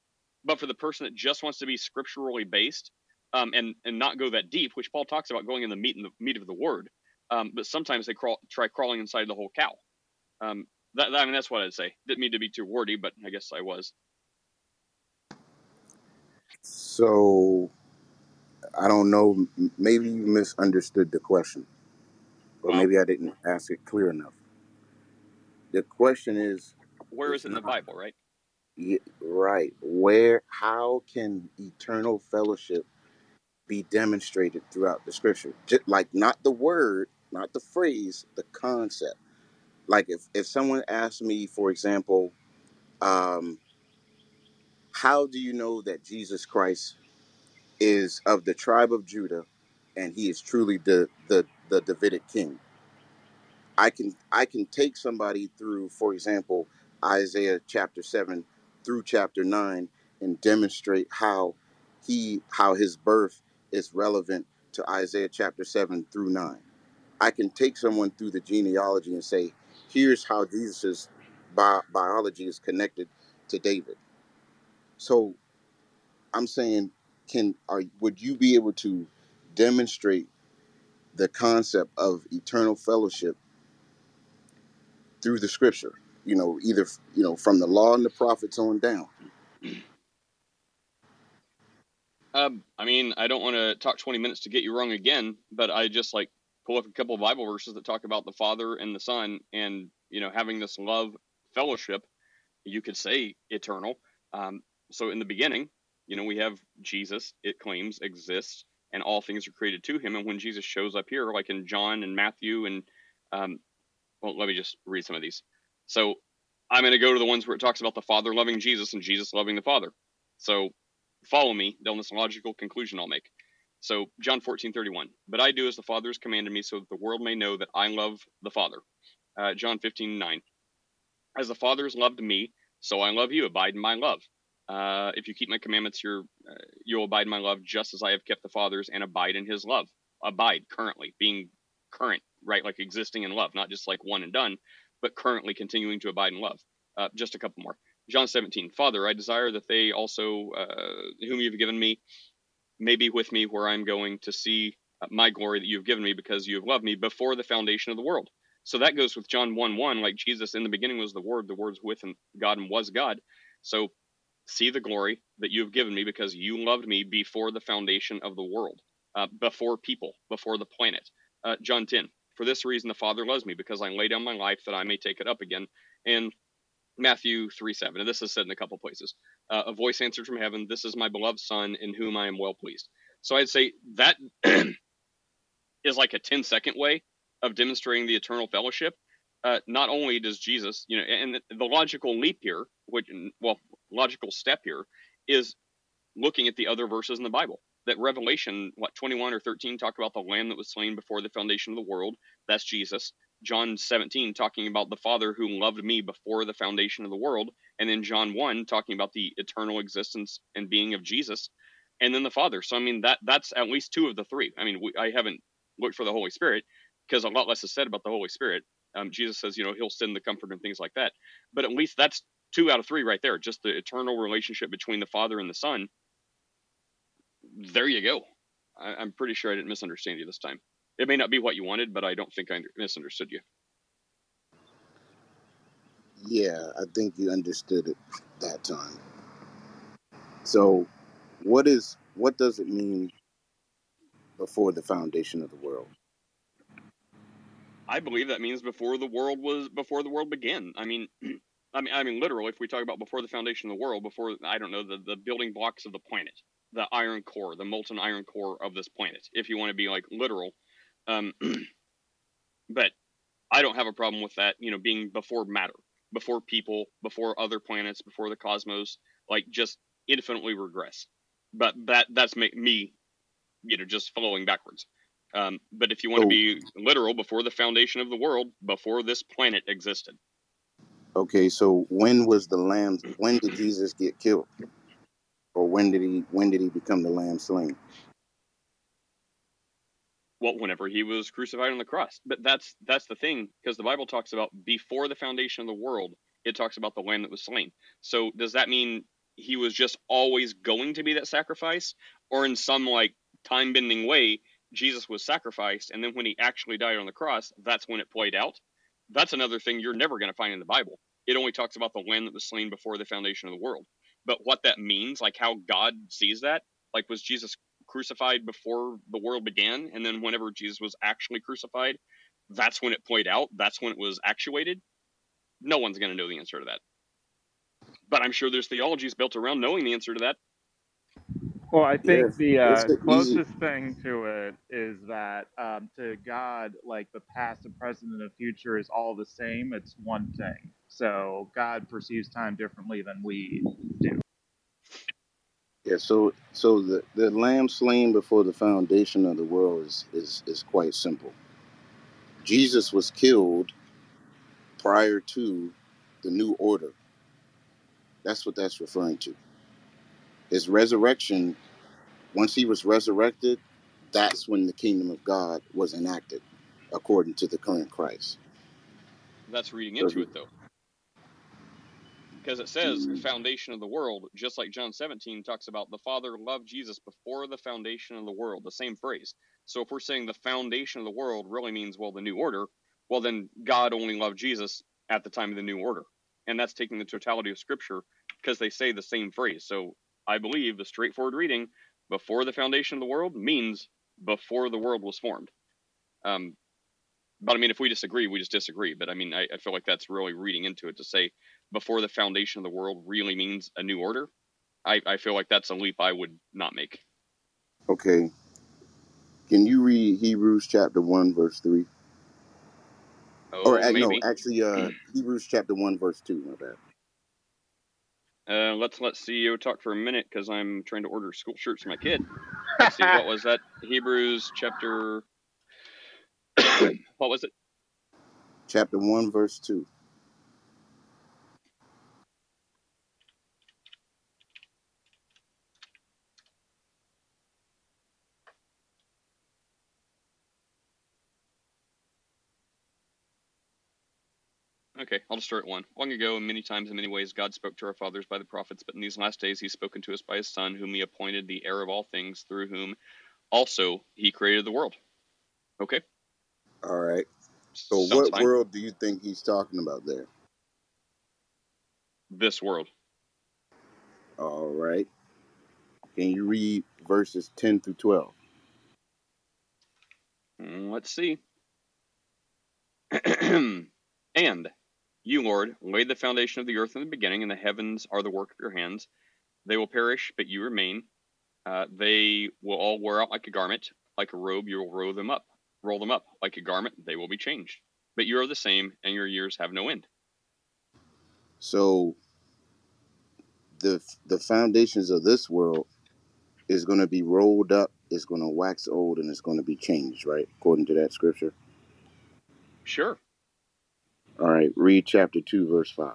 But for the person that just wants to be scripturally based um, and and not go that deep, which Paul talks about going in the meat and the meat of the word, um, but sometimes they crawl, try crawling inside the whole cow. Um, that, I mean, that's what I'd say. Didn't mean to be too wordy, but I guess I was. So I don't know. Maybe you misunderstood the question, or Well, maybe I didn't ask it clear enough. The question is, where is it's it in the not Bible, right? y- right. Where? How can eternal fellowship be demonstrated throughout the scripture? Just like not the word, not the phrase, the concept. Like if if someone asked me, for example, um, how do you know that Jesus Christ is of the tribe of Judah and he is truly the the the Davidic king? I can I can take somebody through, for example, Isaiah chapter seven through chapter nine and demonstrate how he how his birth is relevant to Isaiah chapter seven through nine. I can take someone through the genealogy and say, here's how Jesus's bi- biology is connected to David. So I'm saying, can are would you be able to demonstrate the concept of eternal fellowship through the scripture? You know, either you know from the law and the prophets on down. Um, I mean, I don't want to talk 20 minutes to get you wrong again, but I just like pull up a couple of Bible verses that talk about the Father and the Son and, you know, having this love fellowship. You could say eternal. Um, so in the beginning, you know, we have Jesus, it claims exists, and all things are created to him. And when Jesus shows up here, like in John and Matthew, and, um, well, let me just read some of these. So I'm going to go to the ones where it talks about the Father loving Jesus and Jesus loving the Father. So follow me down this logical conclusion I'll make. So John 14, 31. But I do as the Father has commanded me so that the world may know that I love the Father. Uh, John 15, 9. As the Father has loved me, so I love you. Abide in my love. Uh, if you keep my commandments, you're, uh, you'll abide in my love just as I have kept the Father's and abide in his love. Abide currently, being current, right? Like existing in love, not just like one and done, but currently continuing to abide in love. Uh, just a couple more. John 17, Father, I desire that they also, uh, whom you've given me, may be with me where I'm going to see uh, my glory that you've given me because you have loved me before the foundation of the world. So that goes with John 1 1, like Jesus in the beginning was the Word, the Word's with and God and was God. So see the glory that you have given me because you loved me before the foundation of the world, uh, before people, before the planet. Uh, John 10, for this reason the Father loves me because I lay down my life that I may take it up again. And Matthew 3 7, and this is said in a couple places. Uh, a voice answered from heaven, This is my beloved Son in whom I am well pleased. So I'd say that is like a 10 second way of demonstrating the eternal fellowship. Uh, not only does Jesus, you know, and the logical leap here, which, well, logical step here is looking at the other verses in the Bible. That Revelation, what, 21 or 13, talk about the lamb that was slain before the foundation of the world. That's Jesus. John 17 talking about the Father who loved me before the foundation of the world, and then John 1 talking about the eternal existence and being of Jesus, and then the Father. So I mean that that's at least two of the three. I mean we, I haven't looked for the Holy Spirit because a lot less is said about the Holy Spirit. Um, Jesus says you know He'll send the Comfort and things like that, but at least that's two out of three right there. Just the eternal relationship between the Father and the Son. There you go. I, I'm pretty sure I didn't misunderstand you this time. It may not be what you wanted, but I don't think I misunderstood you. Yeah, I think you understood it that time. So, what is what does it mean before the foundation of the world? I believe that means before the world was before the world began. I mean, I mean, I mean, literally, if we talk about before the foundation of the world, before I don't know the the building blocks of the planet, the iron core, the molten iron core of this planet. If you want to be like literal, um, but I don't have a problem with that, you know, being before matter, before people, before other planets, before the cosmos, like just infinitely regress. But that that's me, you know, just following backwards. Um, but if you want to be literal, before the foundation of the world, before this planet existed. Okay, so when was the lamb? When did Jesus get killed, or when did he? When did he become the lamb slain? well whenever he was crucified on the cross but that's that's the thing because the bible talks about before the foundation of the world it talks about the lamb that was slain so does that mean he was just always going to be that sacrifice or in some like time bending way jesus was sacrificed and then when he actually died on the cross that's when it played out that's another thing you're never going to find in the bible it only talks about the lamb that was slain before the foundation of the world but what that means like how god sees that like was jesus crucified before the world began, and then whenever Jesus was actually crucified, that's when it played out. That's when it was actuated. No one's going to know the answer to that. But I'm sure there's theologies built around knowing the answer to that. Well, I think Yeah, the uh, the easy. closest thing to it is that um, to God, like the past, the present, and the future is all the same. It's one thing. So God perceives time differently than we do. Yeah, so so the, the lamb slain before the foundation of the world is, is, is quite simple. Jesus was killed prior to the new order. That's what that's referring to. His resurrection, once he was resurrected, that's when the kingdom of God was enacted, according to the current Christ. That's reading into it, though. Because it says the foundation of the world, just like John 17 talks about the Father loved Jesus before the foundation of the world, the same phrase. So if we're saying the foundation of the world really means, well, the new order, well, then God only loved Jesus at the time of the new order. And that's taking the totality of Scripture because they say the same phrase. So I believe the straightforward reading, before the foundation of the world, means before the world was formed. Um, but I mean, if we disagree, we just disagree. But I mean, I, I feel like that's really reading into it to say before the foundation of the world really means a new order. I, I feel like that's a leap I would not make. Okay. Can you read Hebrews chapter 1, verse 3? Oh, or, uh, no, actually, uh, Hebrews chapter 1, verse 2, my bad. Uh, let's let CEO talk for a minute because I'm trying to order school shirts for my kid. let's see, what was that? Hebrews chapter. what was it? Chapter 1, verse 2. Okay, I'll just start at one. Long ago, and many times in many ways, God spoke to our fathers by the prophets, but in these last days, He's spoken to us by His Son, whom He appointed the heir of all things, through whom also He created the world. Okay. All right. So, Sounds what fine. world do you think he's talking about there? This world. All right. Can you read verses 10 through 12? Mm, Let's see. and you, Lord, laid the foundation of the earth in the beginning, and the heavens are the work of your hands. They will perish, but you remain. Uh, they will all wear out like a garment, like a robe. You will roll them up, roll them up like a garment. They will be changed. But you are the same, and your years have no end. So, the the foundations of this world is going to be rolled up, it's going to wax old, and it's going to be changed, right? According to that scripture. Sure. All right. Read chapter 2, verse 5.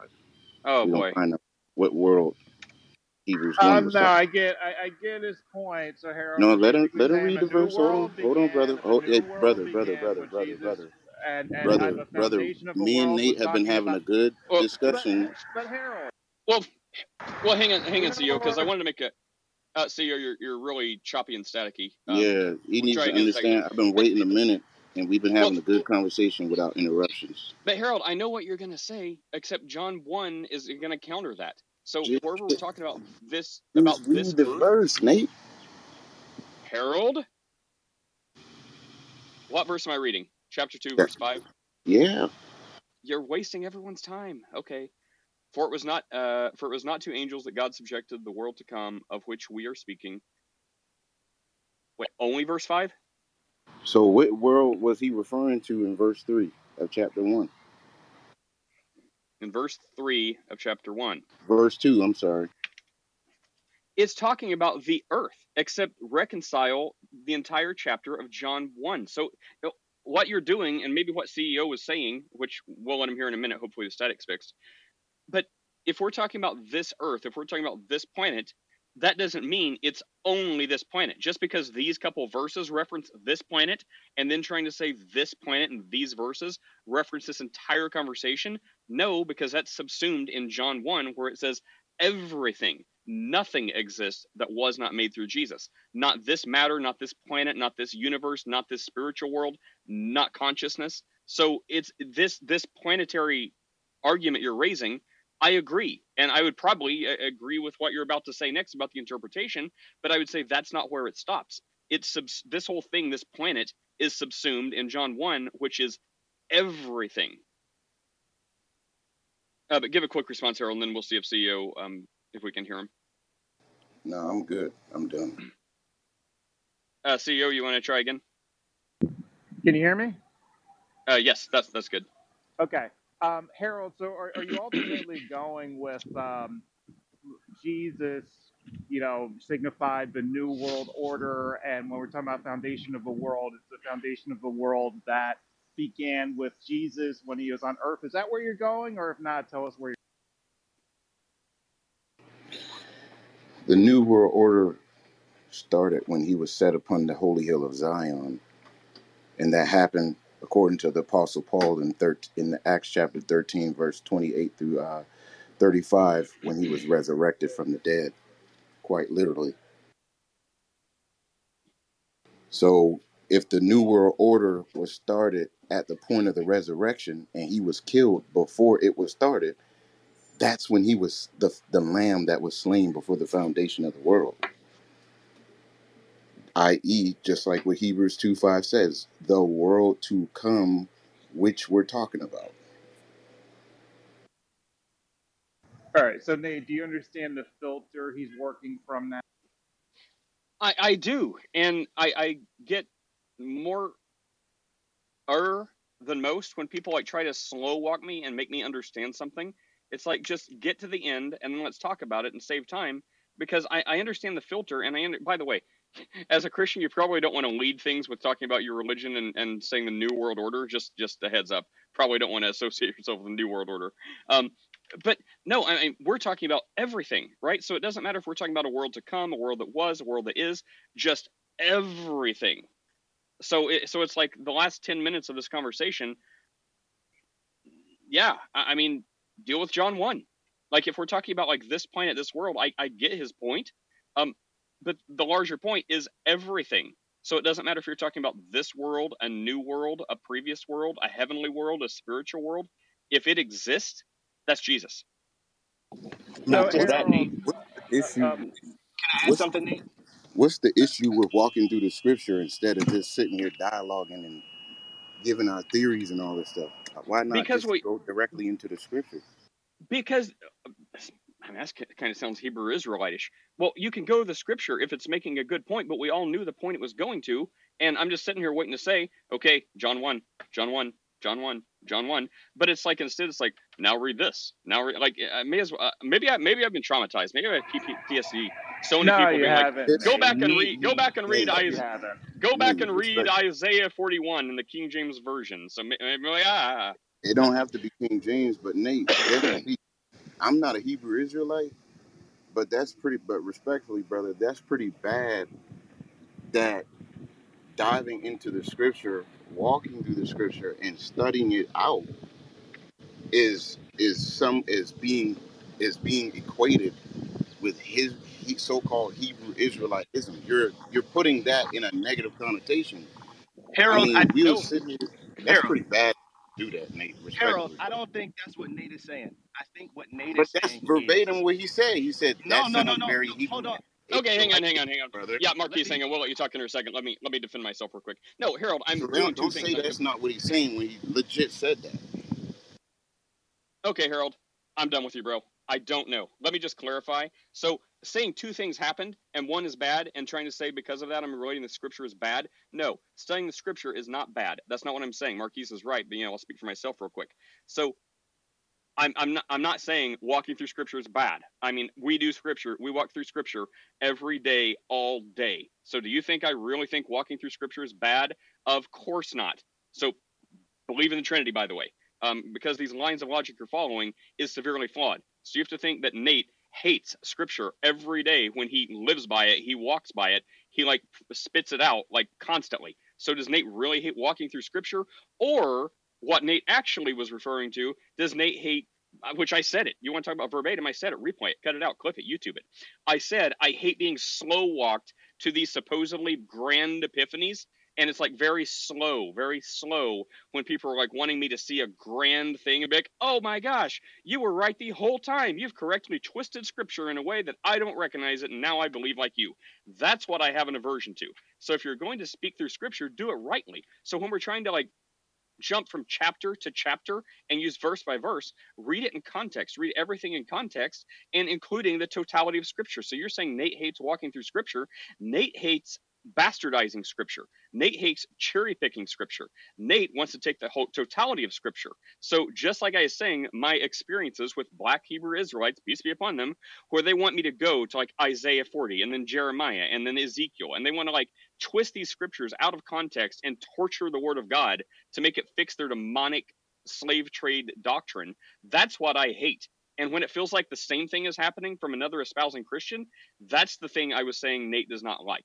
Oh we boy. don't find out what world Hebrews 1 Um, was no, I get, I, I get his point. So Harold, No, let him let him read the verse. Hold on, hold on, brother. Hold, new hey, brother, brother, brother, brother, Jesus- brother, and, and brother, brother. foundation of the Me and Nate have been talking having a good Well, discussion. But, but Harold, Well, well, hang on, hang on, You CEO, because I wanted to make a. Uh, CEO, you're you're really choppy and staticky. Um, yeah, he we'll needs to again in a second. understand. I've been waiting a minute, and we've been having Well- a good conversation without interruptions. But Harold, I know what you're going to say, except John one is going to counter that. So Just- wherever we're talking about this about this the verse, Nate. Harold, what verse am I reading? Chapter two, verse five. Yeah. You're wasting everyone's time. Okay. For it was not uh for it was not to angels that God subjected the world to come, of which we are speaking. Wait, only verse five? So, what world was he referring to in verse three of chapter one? In verse three of chapter one. Verse two. I'm sorry. it's talking about the earth, except reconcile the entire chapter of John 1. So, what you're doing, and maybe what CEO was saying, which we'll let him hear in a minute, hopefully the static's fixed. But if we're talking about this earth, if we're talking about this planet, that doesn't mean it's only this planet. Just because these couple verses reference this planet, and then trying to say this planet and these verses reference this entire conversation, no, because that's subsumed in John 1, where it says everything nothing exists that was not made through Jesus. Not this matter, not this planet, not this universe, not this spiritual world, not consciousness. So it's this this planetary argument you're raising. I agree, and I would probably uh, agree with what you're about to say next about the interpretation. But I would say that's not where it stops. It's subs- this whole thing, this planet, is subsumed in John one, which is everything. Uh, but give a quick response, Harold, and then we'll see if CEO um, if we can hear him. No, I'm good. I'm done. Uh, CEO, you want to try again? can you hear me? Uh, yes, that's that's good. Okay. Um, Harold, so are, are you ultimately going with um, Jesus, you know, signified the new world order? And when we're talking about foundation of the world, it's the foundation of the world that began with Jesus when he was on earth. Is that where you're going? Or if not, tell us where you're The New World Order started when he was set upon the holy hill of Zion, and that happened according to the Apostle Paul in thir- in the Acts chapter 13, verse 28 through uh, 35, when he was resurrected from the dead, quite literally. So, if the New World Order was started at the point of the resurrection and he was killed before it was started, that's when he was the, the lamb that was slain before the foundation of the world. I.e., just like what Hebrews 2 5 says, the world to come, which we're talking about. All right. So, Nate, do you understand the filter he's working from now? I, I do, and I, I get more er than most when people like try to slow walk me and make me understand something. It's like just get to the end and then let's talk about it and save time because I, I understand the filter. And I under, by the way, as a Christian, you probably don't want to lead things with talking about your religion and, and saying the New World Order. Just just a heads up. Probably don't want to associate yourself with the New World Order. Um, but no, I mean we're talking about everything, right? So it doesn't matter if we're talking about a world to come, a world that was, a world that is, just everything. So it, so it's like the last ten minutes of this conversation. Yeah, I, I mean, deal with John one. Like if we're talking about like this planet, this world, I, I get his point. Um, but the larger point is everything. So it doesn't matter if you're talking about this world, a new world, a previous world, a heavenly world, a spiritual world. If it exists, that's Jesus. So, What's that, Nate? the issue? Um, Can I add What's something, Nate? what's the issue with walking through the scripture instead of just sitting here dialoguing and giving our theories and all this stuff? Why not Because just we go directly into the scripture? because I mean, that kind of sounds Hebrew Israelitish. Well, you can go to the scripture if it's making a good point, but we all knew the point it was going to. And I'm just sitting here waiting to say, okay, John 1, John 1, John 1, John 1. But it's like instead, it's like, now read this. Now, read, like, I may as well, uh, maybe, I, maybe I've been traumatized. Maybe I have PTSD. So many no, people you being like, haven't. go back and read, go back and read, Nate, Isaiah, go back and read. Isaiah 41 in the King James Version. So maybe, ah, It don't have to be King James, but Nate, that's- see, I'm not a Hebrew Israelite, but that's pretty. But respectfully, brother, that's pretty bad. That diving into the scripture, walking through the scripture, and studying it out is is some is being is being equated with his he, so-called Hebrew Israelitism. You're you're putting that in a negative connotation. I Harold, mean, I we no, would sit here. That's Harold, pretty bad to do that, Nate. Harold, I don't think that's what Nate is saying. I think what Nate But is that's saying is verbatim what he said. He said no, that no, no, sounds no, very no. Hebrew Hold on. Okay, hang on, hang on, hang on. brother. Yeah, Let Marquis hang on. We'll let you talk in a second. Let me let me defend myself real quick. No, Harold, I'm So doing don't, two don't things. say that's not what he's saying when he legit said that. okay, Harold, I'm done with you, bro. I don't know. Let me just clarify. So, saying two things happened and one is bad, and trying to say because of that I'm relating the scripture is bad. No, studying the scripture is not bad. That's not what I'm saying. Marquis is right, but you know, I'll speak for myself real quick. So, I'm I'm not I'm not saying walking through scripture is bad. I mean, we do scripture. We walk through scripture every day, all day. So do you think I really think walking through scripture is bad? Of course not. So believe in the Trinity, by the way, um, because these lines of logic you're following is severely flawed. So you have to think that Nate hates scripture every day when he lives by it, he walks by it, he like spits it out like constantly. So does Nate really hate walking through scripture, or what Nate actually was referring to? Does Nate hate? uh, Which I said it. You want to talk about verbatim? I said it. Replay it. Cut it out. Clip it. YouTube it. I said I hate being slow walked to these supposedly grand epiphanies and it's like very slow, very slow when people are like wanting me to see a grand thing and be like, oh my gosh, you were right the whole time. You've correctly twisted scripture in a way that I don't recognize it, and now I believe like you. That's what I have an aversion to. So if you're going to speak through scripture, do it rightly. So when we're trying to like jump from chapter to chapter and use verse by verse, read it in context, read everything in context, and including the totality of scripture. So you're saying Nate hates walking through scripture. Nate hates bastardizing scripture. Nate hates cherry picking scripture. Nate wants to take the whole totality of scripture. So just like I was saying, my experiences with black Hebrew Israelites, peace be upon them, where they want me to go to like Isaiah 40 and then Jeremiah and then Ezekiel, and they want to like twist these scriptures out of context and torture the word of God to make it fix their demonic slave trade doctrine. That's what I hate. And when it feels like the same thing is happening from another espousing Christian, that's the thing I was saying Nate does not like.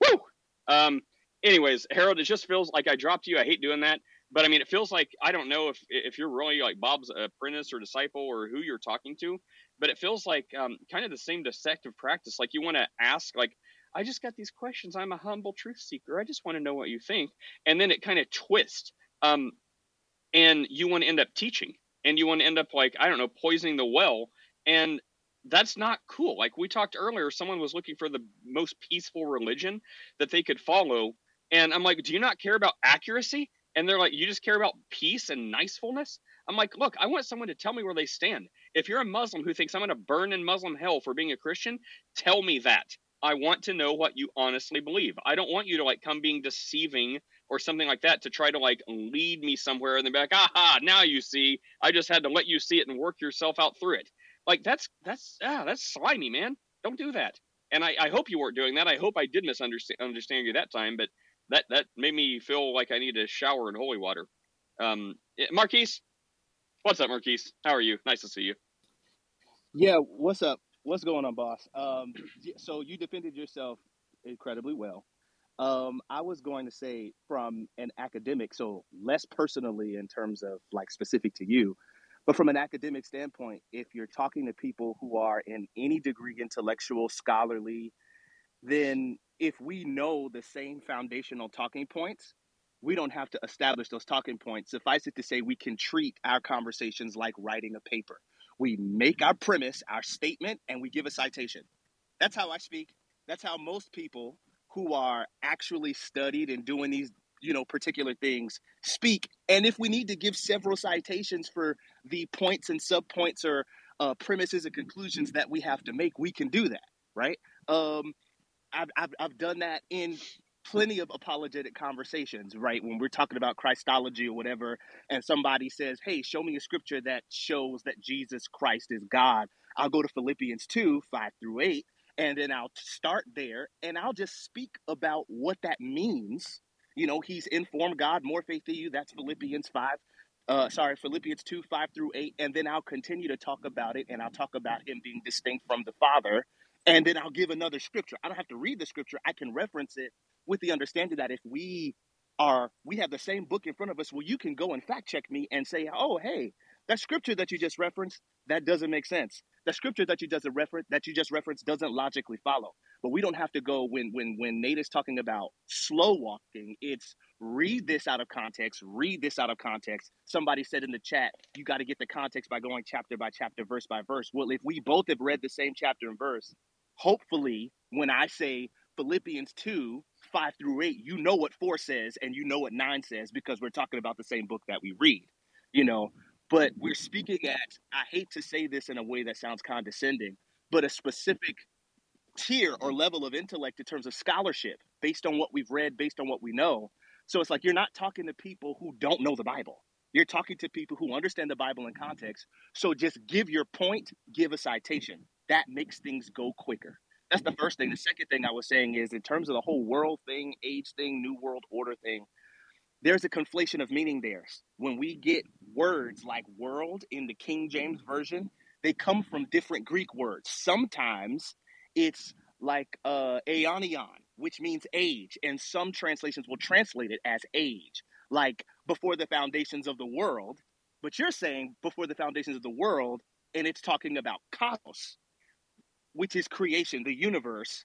Woo! Um, anyways, Harold, it just feels like I dropped you. I hate doing that. But I mean, it feels like I don't know if if you're really like Bob's apprentice or disciple or who you're talking to, but it feels like um, kind of the same deceptive practice. Like you want to ask, like, I just got these questions. I'm a humble truth seeker. I just want to know what you think, and then it kind of twists. Um, and you want to end up teaching, and you want to end up like I don't know, poisoning the well, and that's not cool. Like we talked earlier, someone was looking for the most peaceful religion that they could follow. And I'm like, do you not care about accuracy? And they're like, you just care about peace and nicefulness? I'm like, look, I want someone to tell me where they stand. If you're a Muslim who thinks I'm going to burn in Muslim hell for being a Christian, tell me that. I want to know what you honestly believe. I don't want you to like come being deceiving or something like that to try to like lead me somewhere and then be like, aha, now you see. I just had to let you see it and work yourself out through it. Like that's that's ah, that's slimy, man. Don't do that. and I, I hope you weren't doing that. I hope I did misunderstand understand you that time, but that that made me feel like I need to shower in holy water. Um, eh, Marquise, what's up, Marquise? How are you? Nice to see you. Yeah, what's up? What's going on, boss? Um, so you defended yourself incredibly well. Um, I was going to say from an academic, so less personally in terms of like specific to you, but from an academic standpoint, if you're talking to people who are in any degree intellectual, scholarly, then if we know the same foundational talking points, we don't have to establish those talking points. Suffice it to say, we can treat our conversations like writing a paper. We make our premise, our statement, and we give a citation. That's how I speak. That's how most people who are actually studied and doing these you know particular things speak and if we need to give several citations for the points and subpoints or uh, premises and conclusions that we have to make we can do that right um, I've, I've, I've done that in plenty of apologetic conversations, right? When we're talking about Christology or whatever, and somebody says, Hey, show me a scripture that shows that Jesus Christ is God. I'll go to Philippians 2 5 through 8, and then I'll start there and I'll just speak about what that means. You know, he's informed God, more faith to you. That's Philippians 5. Uh, sorry, Philippians 2, 5 through 8. And then I'll continue to talk about it and I'll talk about him being distinct from the Father and then I'll give another scripture. I don't have to read the scripture. I can reference it with the understanding that if we are we have the same book in front of us, well, you can go and fact check me and say, oh, hey, that scripture that you just referenced that doesn't make sense. The scripture that you just reference that you just referenced doesn't logically follow. But we don't have to go when when when Nate is talking about slow walking. It's read this out of context. Read this out of context. Somebody said in the chat, you got to get the context by going chapter by chapter, verse by verse. Well, if we both have read the same chapter and verse, hopefully when I say Philippians 2, 5 through 8, you know what 4 says and you know what 9 says because we're talking about the same book that we read, you know. But we're speaking at, I hate to say this in a way that sounds condescending, but a specific tier or level of intellect in terms of scholarship based on what we've read, based on what we know. So it's like you're not talking to people who don't know the Bible. You're talking to people who understand the Bible in context. So just give your point, give a citation that makes things go quicker. That's the first thing. The second thing I was saying is in terms of the whole world thing, age thing, new world order thing, there's a conflation of meaning there. When we get words like world in the King James Version, they come from different Greek words. Sometimes it's like uh, aeonion, which means age, and some translations will translate it as age, like before the foundations of the world. But you're saying before the foundations of the world, and it's talking about cosmos which is creation, the universe,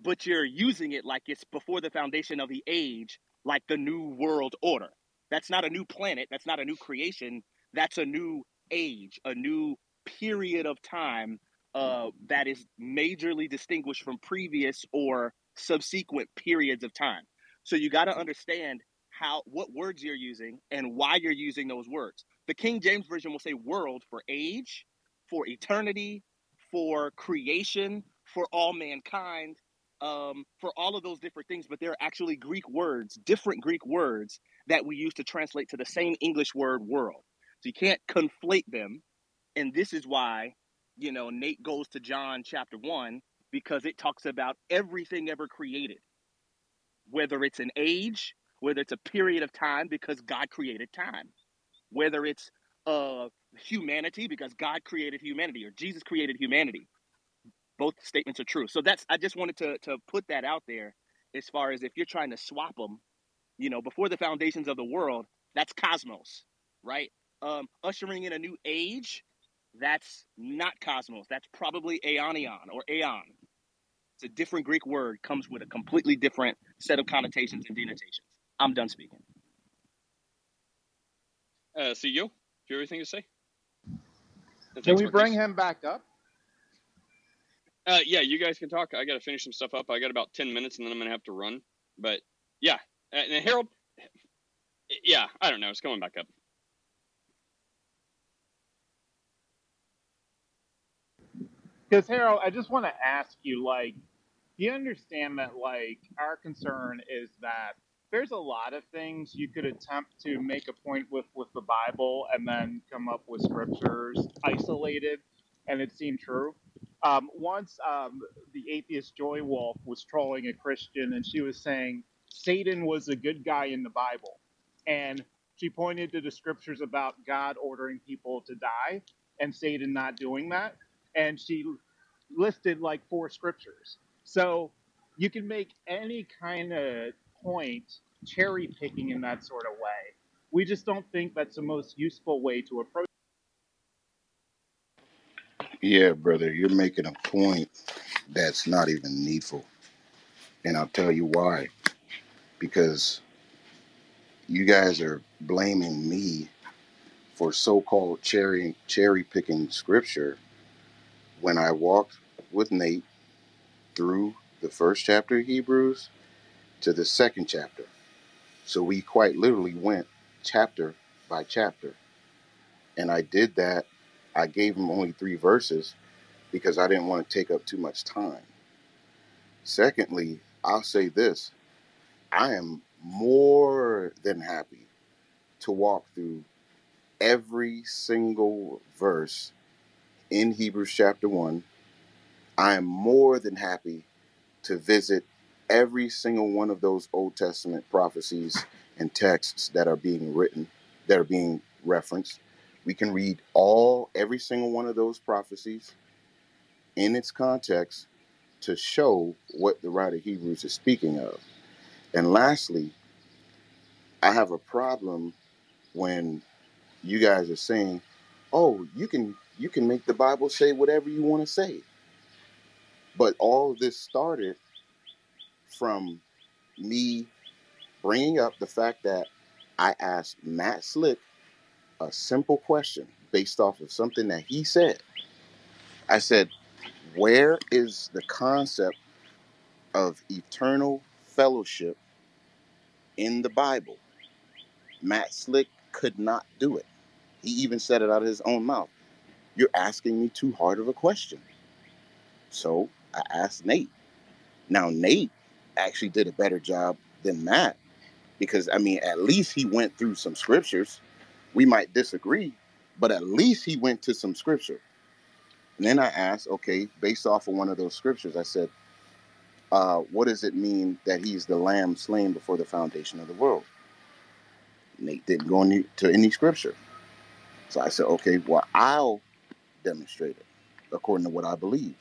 but you're using it like it's before the foundation of the age, like the new world order. That's not a new planet, that's not a new creation, that's a new age, a new period of time uh, that is majorly distinguished from previous or subsequent periods of time. So you got to understand how what words you're using and why you're using those words. The King James version will say world for age, for eternity, for creation, for all mankind, um, for all of those different things, but they're actually Greek words, different Greek words that we use to translate to the same English word world. So you can't conflate them. And this is why, you know, Nate goes to John chapter 1 because it talks about everything ever created, whether it's an age, whether it's a period of time because God created time, whether it's uh, humanity because God created humanity or Jesus created humanity. Both statements are true. So that's I just wanted to to put that out there as far as if you're trying to swap them, you know, before the foundations of the world, that's cosmos, right? Um, ushering in a new age, that's not cosmos. That's probably aeonion or aeon. It's a different Greek word, comes with a completely different set of connotations and denotations. I'm done speaking. Uh, CEO, do you have anything to say? Can we bring him back up? Uh, yeah, you guys can talk. I got to finish some stuff up. I got about ten minutes, and then I'm gonna have to run. But yeah, and Harold, yeah, I don't know. It's coming back up. Because Harold, I just want to ask you, like, do you understand that, like, our concern is that there's a lot of things you could attempt to make a point with with the Bible and then come up with scriptures isolated and it seemed true. Um, once um, the atheist Joy Wolf was trolling a Christian, and she was saying Satan was a good guy in the Bible, and she pointed to the scriptures about God ordering people to die and Satan not doing that, and she listed like four scriptures. So you can make any kind of point cherry picking in that sort of way. We just don't think that's the most useful way to approach. Yeah, brother, you're making a point that's not even needful. And I'll tell you why. Because you guys are blaming me for so-called cherry cherry picking scripture when I walked with Nate through the first chapter of Hebrews to the second chapter. So we quite literally went chapter by chapter. And I did that. I gave him only three verses because I didn't want to take up too much time. Secondly, I'll say this I am more than happy to walk through every single verse in Hebrews chapter 1. I am more than happy to visit every single one of those Old Testament prophecies and texts that are being written, that are being referenced. We can read all, every single one of those prophecies in its context to show what the writer of Hebrews is speaking of. And lastly, I have a problem when you guys are saying, "Oh, you can you can make the Bible say whatever you want to say." But all this started from me bringing up the fact that I asked Matt Slick a simple question based off of something that he said. I said, Where is the concept of eternal fellowship in the Bible? Matt Slick could not do it. He even said it out of his own mouth. You're asking me too hard of a question. So I asked Nate. Now, Nate actually did a better job than Matt because, I mean, at least he went through some scriptures. We might disagree, but at least he went to some scripture. And then I asked, okay, based off of one of those scriptures, I said, uh, what does it mean that he's the lamb slain before the foundation of the world? Nate didn't go into any scripture. So I said, okay, well, I'll demonstrate it according to what I believe.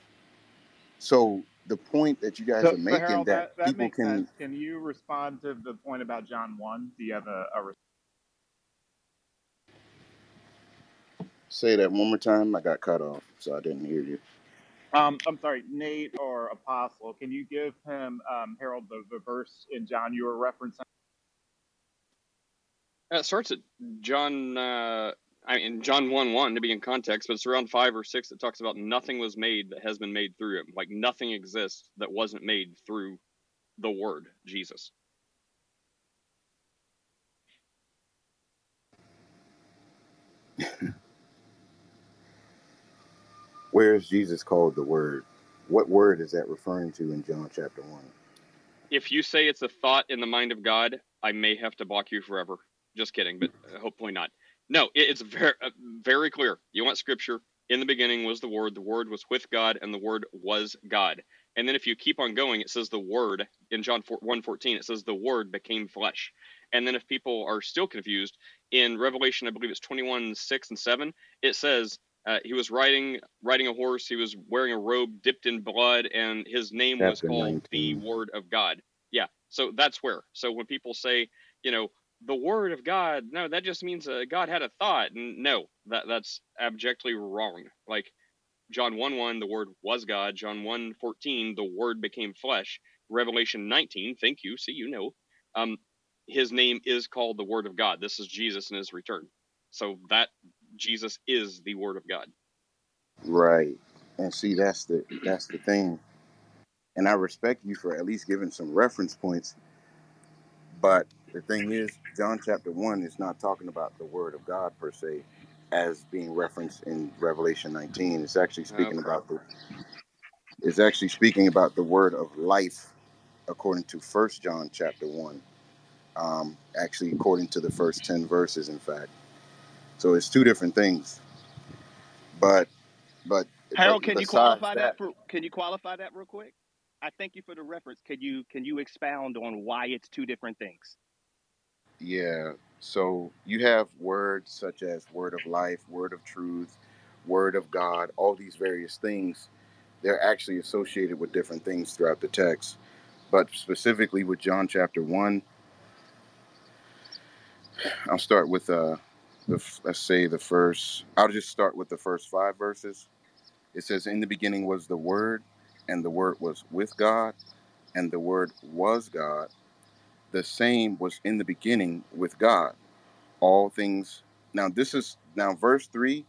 So the point that you guys So, are so making Harold, that that, that people makes can sense. Can you respond to the point about John 1? Do you have a, a say that one more time. I got cut off, so I didn't hear you. Um, I'm sorry, Nate or Apostle. Can you give him um, Harold the, the verse in John you were referencing? It starts at John, uh, I mean John one one to be in context, but it's around five or six that talks about nothing was made that has been made through him. Like nothing exists that wasn't made through the Word Jesus. Where is Jesus called the Word? What word is that referring to in John chapter one? If you say it's a thought in the mind of God, I may have to block you forever. Just kidding, but uh, hopefully not. No, it's very uh, very clear. You want Scripture? In the beginning was the Word. The Word was with God, and the Word was God. And then if you keep on going, it says the Word in John 1 14, it says the Word became flesh. And then if people are still confused, in Revelation, I believe it's 21 6 and 7, it says uh, he was riding riding a horse. He was wearing a robe dipped in blood, and his name was Chapter called the Word of God. Yeah, so that's where. So when people say, you know, the Word of God, no, that just means uh, God had a thought. N- No, that that's abjectly wrong. Like John 1 1, the Word was God. John 1 14, the Word became flesh. Revelation 19, thank you. See, you know. Um, his name is called the Word of God. This is Jesus in his return. So that Jesus is the Word of God. Right. And see, that's the that's the thing. And I respect you for at least giving some reference points. But the thing is, John chapter one is not talking about the Word of God per se, as being referenced in Revelation 19. It's actually speaking crap. about the it's actually speaking about the word of life according to First John chapter one. Um, actually, according to the first ten verses, in fact. So it's two different things. But but Harold, can you qualify that? that, For, can you qualify that real quick? I thank you for the reference. Can you can you expound on why it's two different things? Yeah. So you have words such as word of life, word of truth, word of God, all these various things. They're actually associated with different things throughout the text. But specifically with John chapter one, I'll start with uh, the let's say the first. I'll just start with the first five verses. It says, "In the beginning was the Word, and the Word was with God, and the Word was God. The same was in the beginning with God. All things." Now this is now verse three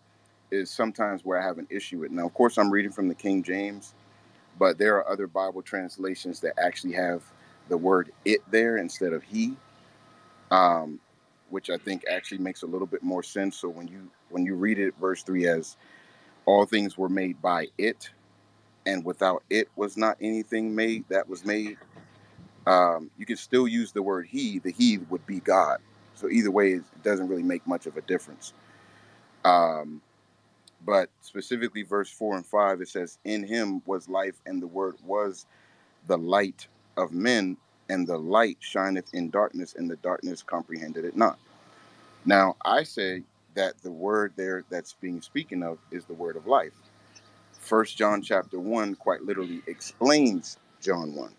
is sometimes where I have an issue with. Now, of course, I'm reading from the King James, but there are other Bible translations that actually have the word "it" there instead of "he." um, which I think actually makes a little bit more sense. So when you when you read it, verse three as all things were made by it, and without it was not anything made that was made. Um, you can still use the word he. The he would be God. So either way, it doesn't really make much of a difference. Um, but specifically, verse four and five, it says, "In him was life, and the word was the light of men, and the light shineth in darkness, and the darkness comprehended it not." Now, I say that the word there that's being spoken of is the word of life. First John chapter one quite literally explains John one.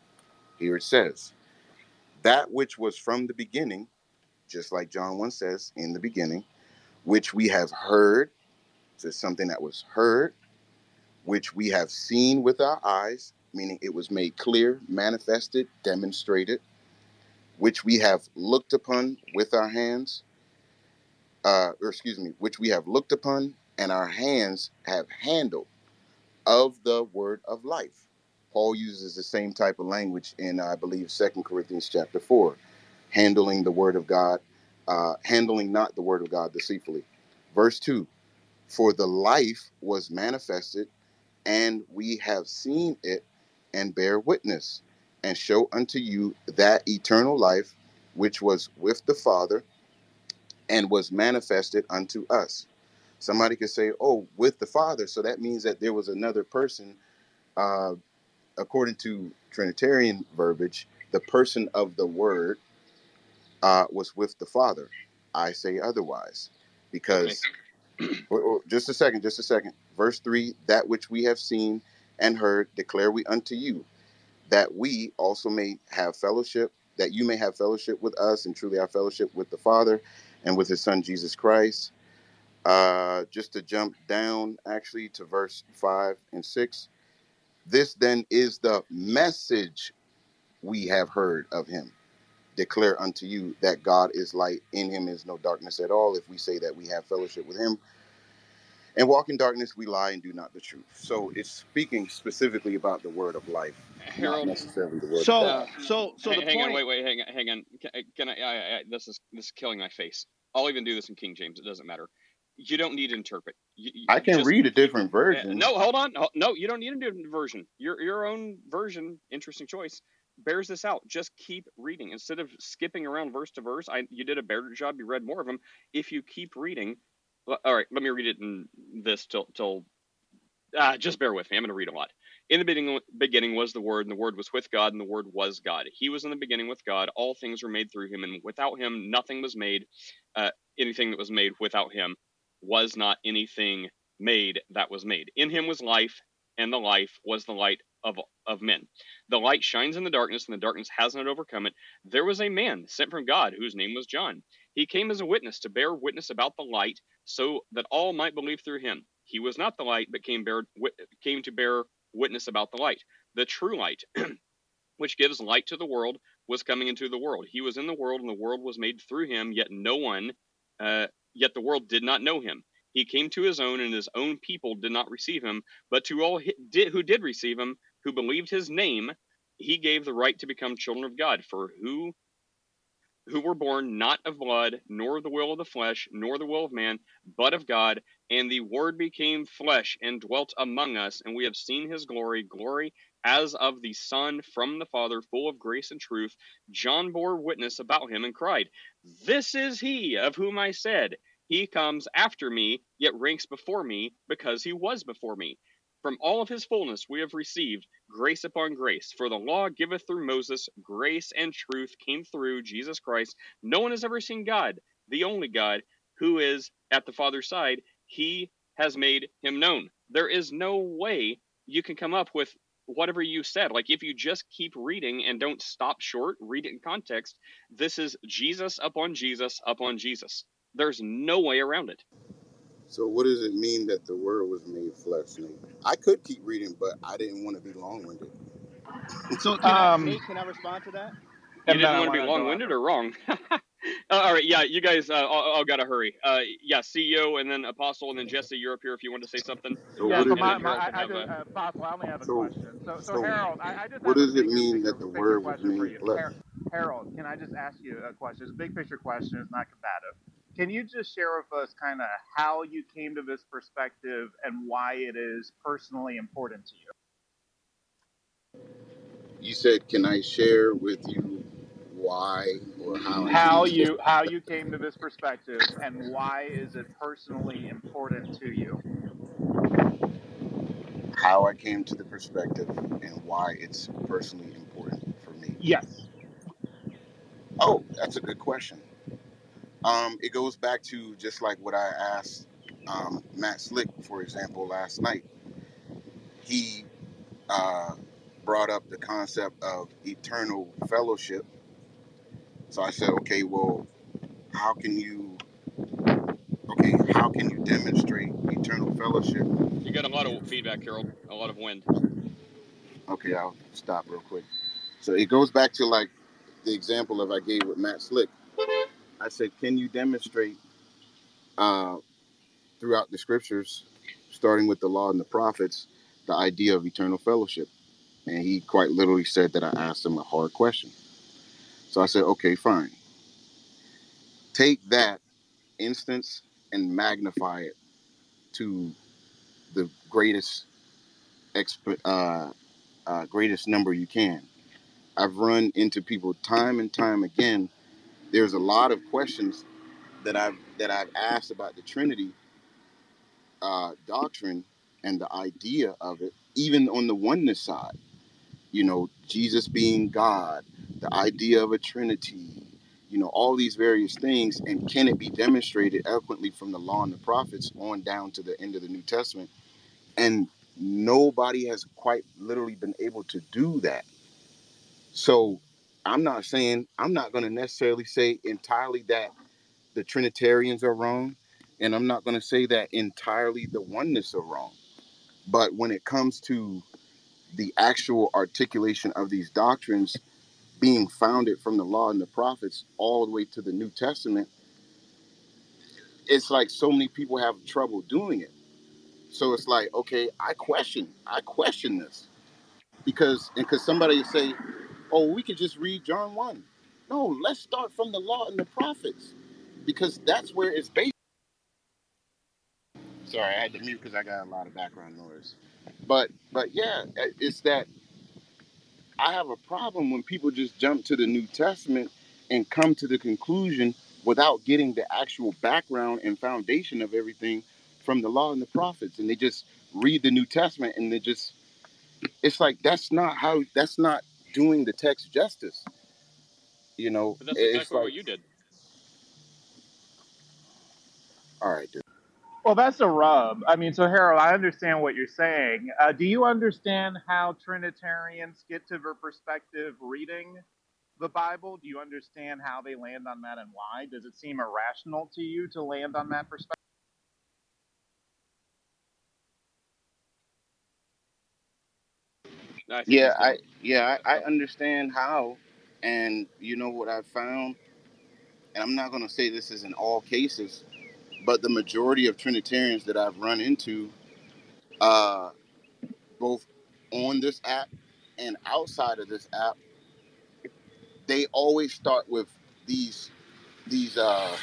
Here it says, "That which was from the beginning, just like John one says, in the beginning, which we have heard." So something that was heard, which we have seen with our eyes, meaning it was made clear, manifested, demonstrated, which we have looked upon with our hands, uh, or excuse me, which we have looked upon and our hands have handled of the word of life. Paul uses the same type of language in, I believe, Second Corinthians chapter 4, handling the word of God, uh, handling not the word of God deceitfully. Verse 2 For the life was manifested, and we have seen it, and bear witness, and show unto you that eternal life which was with the Father and was manifested unto us. Somebody could say, Oh, with the Father. So that means that there was another person, uh, according to Trinitarian verbiage, the person of the Word uh, was with the Father. I say otherwise because just a second, just a second. Verse 3 That which we have seen and heard declare we unto you, that we also may have fellowship, that you may have fellowship with us, and truly our fellowship with the Father and with his Son Jesus Christ. Uh, just to jump down actually to verse 5 and 6. This then is the message we have heard of him. Declare unto you that God is light, in him is no darkness at all. If we say that we have fellowship with him, and walk in darkness, we lie and do not the truth. So it's speaking specifically about the word of life, not necessarily the word of So uh, God. so so hang, the hang on, wait, wait, hang on, hang on. Can, can I, I, I? This is this is killing my face. I'll even do this in King James. It doesn't matter. You don't need to interpret. You, you I can just read a different version. no. Hold on. No, you don't need a different version. Your your own version, interesting choice, bears this out. Just keep reading instead of skipping around verse to verse. I you did a better job. You read more of them. If you keep reading, all right. Let me read it in this till till uh, just bear with me. I'm going to read a lot. In the beginning, beginning was the Word, and the Word was with God, and the Word was God. He was in the beginning with God. All things were made through him, and without him, nothing was made. Uh, anything that was made without him was not anything made that was made. In him was life, and the life was the light of, of men. The light shines in the darkness, and the darkness has not overcome it. There was a man sent from God whose name was John. He came as a witness to bear witness about the light, so that all might believe through him. He was not the light, but came bear came to bear witness about the light. The true light, which gives light to the world, was coming into the world. He was in the world, and the world was made through him. Yet no one, uh, yet the world did not know him. He came to his own, and his own people did not receive him. But to all who did receive him, who believed his name, he gave the right to become children of God. For who who were born not of blood, nor of the will of the flesh, nor the will of man, but of God. And the Word became flesh and dwelt among us, and we have seen his glory, glory as of the Son from the Father, full of grace and truth. John bore witness about him and cried, This is he of whom I said, He comes after me, yet ranks before me, because he was before me. From all of his fullness we have received grace upon grace. For the law giveth through Moses, grace and truth came through Jesus Christ. No one has ever seen God, the only God, who is at the Father's side. He has made him known. There is no way you can come up with whatever you said. Like if you just keep reading and don't stop short, read it in context, this is Jesus upon Jesus upon Jesus. There's no way around it. So what does it mean that the word was made flesh? I could keep reading, but I didn't want to be long winded. So can I, Um, Nate, can I respond to that? You didn't want to be long winded or wrong? Uh, all right, yeah, you guys uh, all, all gotta hurry. Uh, yeah, CEO and then Apostle and then Jesse, you're up here if you want to say something. So Yeah, what so is my, it, my, Harold I, I just, have uh, Fossil, I only have a So- question. So, so, so Harold, I, I just what does it mean that the word was question for made flesh? Harold, can I just ask you a question? It's a big picture question. It's not combative. Can you just share with us kind of how you came to this perspective and why it is personally important to you? You said, "Can I share with you why or how?" How you how you came to this perspective and why is it personally important to you? how I came to the perspective and why it's personally important for me. Yes. Oh, that's a good question. Um, it goes back to just like what I asked um, Matt Slick, for example, last night. He uh, brought up the concept of eternal fellowship. So I said, okay, well, how can you, okay, how can you demonstrate eternal fellowship? You got a lot of feedback, Carol, A lot of wind. Okay, I'll stop real quick. So it goes back to like the example of I gave with Matt Slick. I said, can you demonstrate uh, throughout the scriptures, starting with the law and the prophets, the idea of eternal fellowship? And he quite literally said that I asked him a hard question. So I said, okay, fine. Take that instance and magnify it to the greatest exp- uh, uh, greatest number you can. I've run into people time and time again. There's a lot of questions that I've that I've asked about the Trinity uh, doctrine and the idea of it, even on the oneness side. You know, Jesus being God, the idea of a Trinity. You know, all these various things, and can it be demonstrated eloquently from the law and the prophets on down to the end of the New Testament? And nobody has quite literally been able to do that. So I'm not saying, I'm not going to necessarily say entirely that the Trinitarians are wrong, and I'm not going to say that entirely the oneness are wrong. But when it comes to the actual articulation of these doctrines being founded from the law and the prophets all the way to the New Testament, it's like so many people have trouble doing it. So it's like, okay, I question, I question this because, and because somebody would say, oh, we could just read John 1. No, let's start from the law and the prophets because that's where it's based. Sorry, I had to mute because I got a lot of background noise. But, but yeah, it's that I have a problem when people just jump to the New Testament and come to the conclusion without getting the actual background and foundation of everything from the law and the prophets. And they just read the New Testament and they just, it's like, that's not how, that's not doing the text justice. You know, But that's it's exactly like, what you did. all right, dude. Well, that's a rub. I mean, so Harold, I understand what you're saying. Uh, do you understand how Trinitarians get to their perspective reading the Bible? Do you understand how they land on that and why? Does it seem irrational to you to land on that perspective? I Yeah, I yeah, I, I understand how, and you know what I've found, and I'm not gonna say this is in all cases, but the majority of Trinitarians that I've run into, uh, both on this app and outside of this app, they always start with these these uh,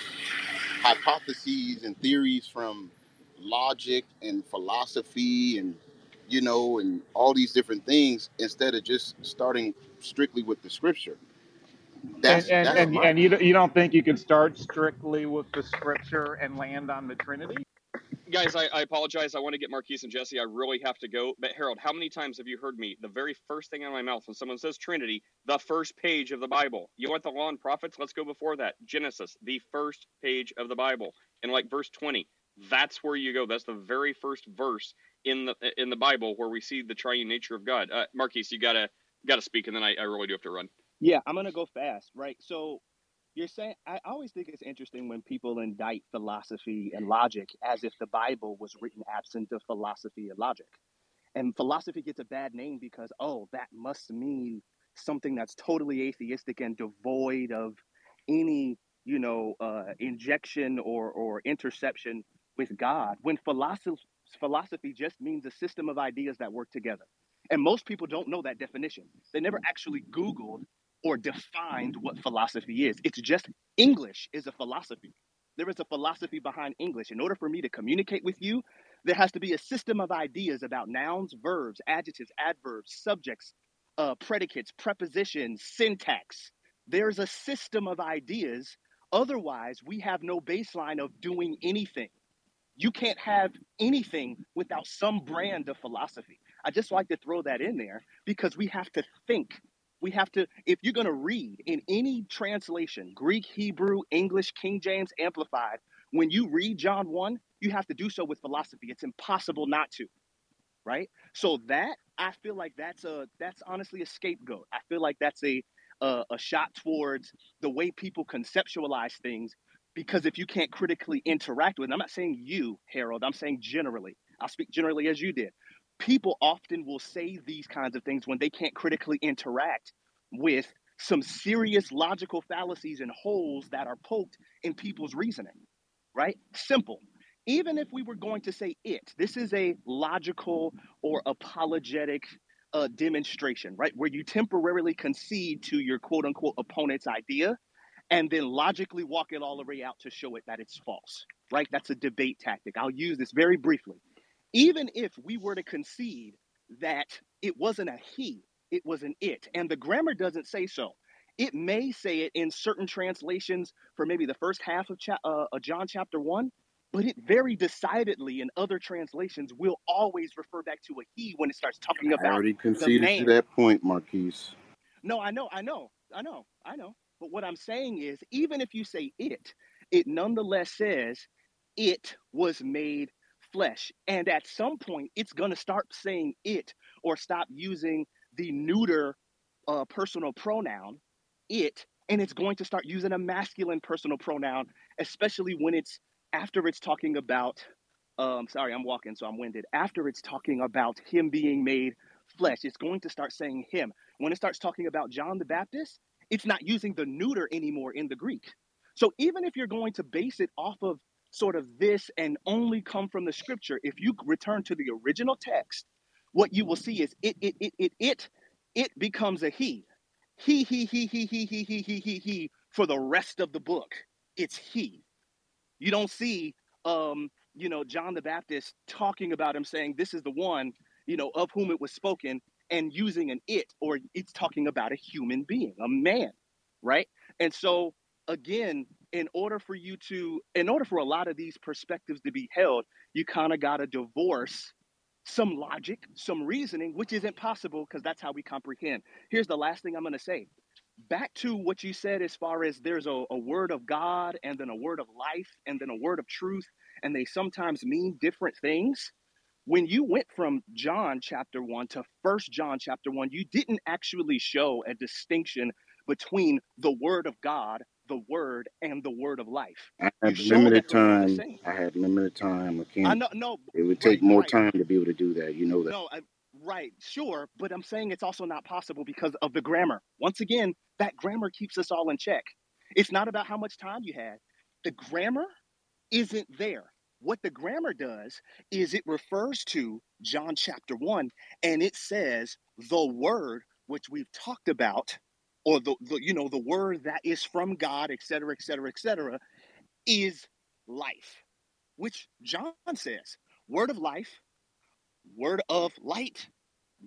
hypotheses and theories from logic and philosophy and you know and all these different things instead of just starting strictly with the scripture. And That's and that's and, and you don't- you don't think you can start strictly with the Scripture and land on the Trinity? guys, I, I apologize. I want to get Marquise and Jesse. I really have to go. But Harold, how many times have you heard me? The very first thing out of my mouth when someone says Trinity, the first page of the Bible. You want the Law and Prophets? Let's go before that. Genesis, the first page of the Bible, and like verse twenty. That's where you go. That's the very first verse in the in the Bible where we see the triune nature of God. Uh, Marquise, you gotta gotta speak, and then I, I really do have to run. Yeah, I'm gonna go fast, right? So you're saying I always think it's interesting when people indict philosophy and logic as if the Bible was written absent of philosophy and logic. And philosophy gets a bad name because oh, that must mean something that's totally atheistic and devoid of any, you know, uh, injection or or interception with God. When philosophy philosophy just means a system of ideas that work together. And most people don't know that definition. They never actually Googled or defined what philosophy is. It's just English is a philosophy. There is a philosophy behind English. In order for me to communicate with you, there has to be a system of ideas about nouns, verbs, adjectives, adverbs, subjects, uh, predicates, prepositions, syntax. There's a system of ideas. Otherwise, we have no baseline of doing anything. You can't have anything without some brand of philosophy. I just like to throw that in there because we have to think we have to if you're going to read in any translation greek hebrew english king james amplified when you read john 1 you have to do so with philosophy. It's impossible not to right? So that i feel like that's a that's honestly a scapegoat. I feel like that's a a, a shot towards the way people conceptualize things because if you can't critically interact with i'm not saying you harold i'm saying generally. I'll speak generally as you did people often will say these kinds of things when they can't critically interact with some serious logical fallacies and holes that are poked in people's reasoning, right? Simple. Even if we were going to say it, this is a logical or apologetic uh, demonstration, right? Where you temporarily concede to your quote unquote opponent's idea and then logically walk it all the way out to show it that it's false, right? That's a debate tactic. I'll use this very briefly even if we were to concede that it wasn't a he, it was an it, and the grammar doesn't say so. It may say it in certain translations for maybe the first half of cha- uh, John chapter one, but it very decidedly in other translations will always refer back to a he when it starts talking about. I already conceded to that point, Marquise. No, I know, I know, I know, I know. But what I'm saying is, even if you say it, it nonetheless says it was made flesh. And at some point, it's going to start saying it or stop using the neuter uh, personal pronoun, it, and it's going to start using a masculine personal pronoun, especially when it's after it's talking about. Um, sorry, I'm walking, so I'm winded. After it's talking about him being made flesh, it's going to start saying him. When it starts talking about John the Baptist, it's not using the neuter anymore in the Greek. So even if you're going to base it off of sort of this and only come from the scripture, if you return to the original text, what you will see is it it it it it it becomes a he. He he he he he he he he he he for the rest of the book. It's he. You don't see um, you know, John the Baptist talking about him saying this is the one, you know, of whom it was spoken and using an it or it's talking about a human being, a man, right? And so again, in order for you to, in order for a lot of these perspectives to be held, you kind of got to divorce some logic, some reasoning, which isn't possible because that's how we comprehend. Here's the last thing I'm going to say. Back to what you said as far as there's a, a word of God and then a word of life and then a word of truth, and they sometimes mean different things. When you went from John chapter 1 to First John chapter 1, you didn't actually show a distinction between the word of God the word and the word of life. I had limited time. I had limited time. I can't. I know. No. It would take right, more right. time to be able to do that. You know that. No. I, right. Sure. But I'm saying it's also not possible because of the grammar. Once again, that grammar keeps us all in check. It's not about how much time you had. The grammar isn't there. What the grammar does is it refers to John chapter 1 and it says the word, which we've talked about or the, the you know the word that is from God, etc., etc., et cetera, et cetera, is life, which John says, word of life, word of light,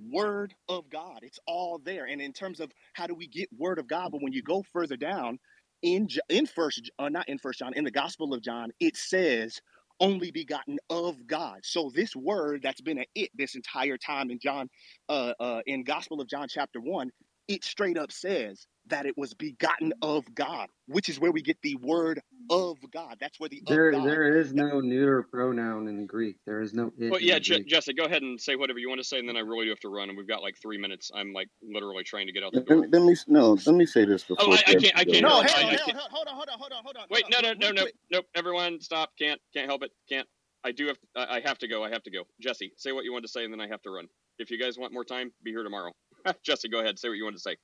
word of God. It's all there. And in terms of how do we get word of God, but when you go further down in in first, uh, not in First John, in the Gospel of John, it says only begotten of God. So this word that's been a it this entire time in John, uh, uh, in Gospel of John chapter one, it straight up says that it was begotten of God, which is where we get the word of God. That's where the There, of God. there is no neuter pronoun in Greek. There is no it. Well, yeah, the Je- Jesse, go ahead and say whatever you want to say, and then I really do have to run, and we've got like three minutes. I'm like literally trying to get out the door. me- let me no. Let me say this before. Oh, I, I can't. I can't. no, help it. Harold, I, I can't. Hold on, hold on, hold on, hold on. Wait, hold no, no, no, no, nope. Everyone, stop. Can't, can't help it. Can't. I do have. I I have to go. I have to go. Jesse, say what you want to say, and then I have to run. If you guys want more time, be here tomorrow. Jesse, go ahead. Say what you want to say.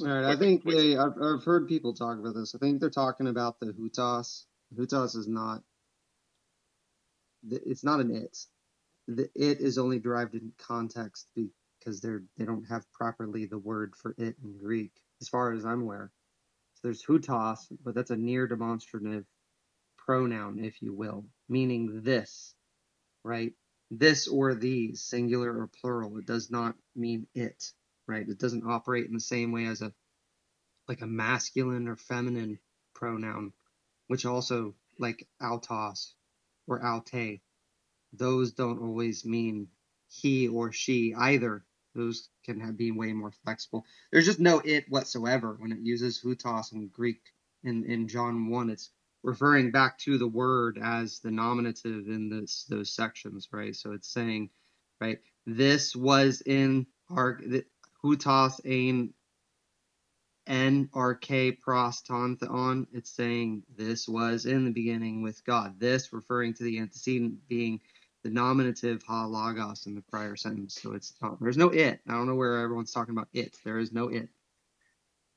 All right, I think please. they. Uh, I've, I've heard people talk about this. I think they're talking about the houtos. Houtos is not. It's not an it. The it is only derived in context because they're they don't have properly the word for it in Greek, as far as I'm aware. So there's houtos, but that's a near demonstrative pronoun, if you will, meaning this, right? This or these, singular or plural. It does not mean it, right? It doesn't operate in the same way as a like a masculine or feminine pronoun, which also like autos or alte, those don't always mean he or she either. Those can have, be way more flexible. There's just no it whatsoever when it uses houtos in Greek. In in John one, it's referring back to the word as the nominative in this those sections, right? So it's saying, right, this was in our the, houtos ein N R K pros ton theon, it's saying this was in the beginning with God. This referring to the antecedent being the nominative ho logos in the prior sentence. So it's not, there's no it. I don't know where everyone's talking about it. There is no it.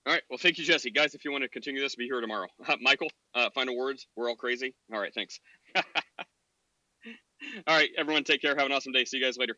All right. Well, thank you, Jesse. Guys, if you want to continue this, be here tomorrow. Michael, uh, final words. We're all crazy. All right. Thanks. all right, everyone. Take care. Have an awesome day. See you guys later.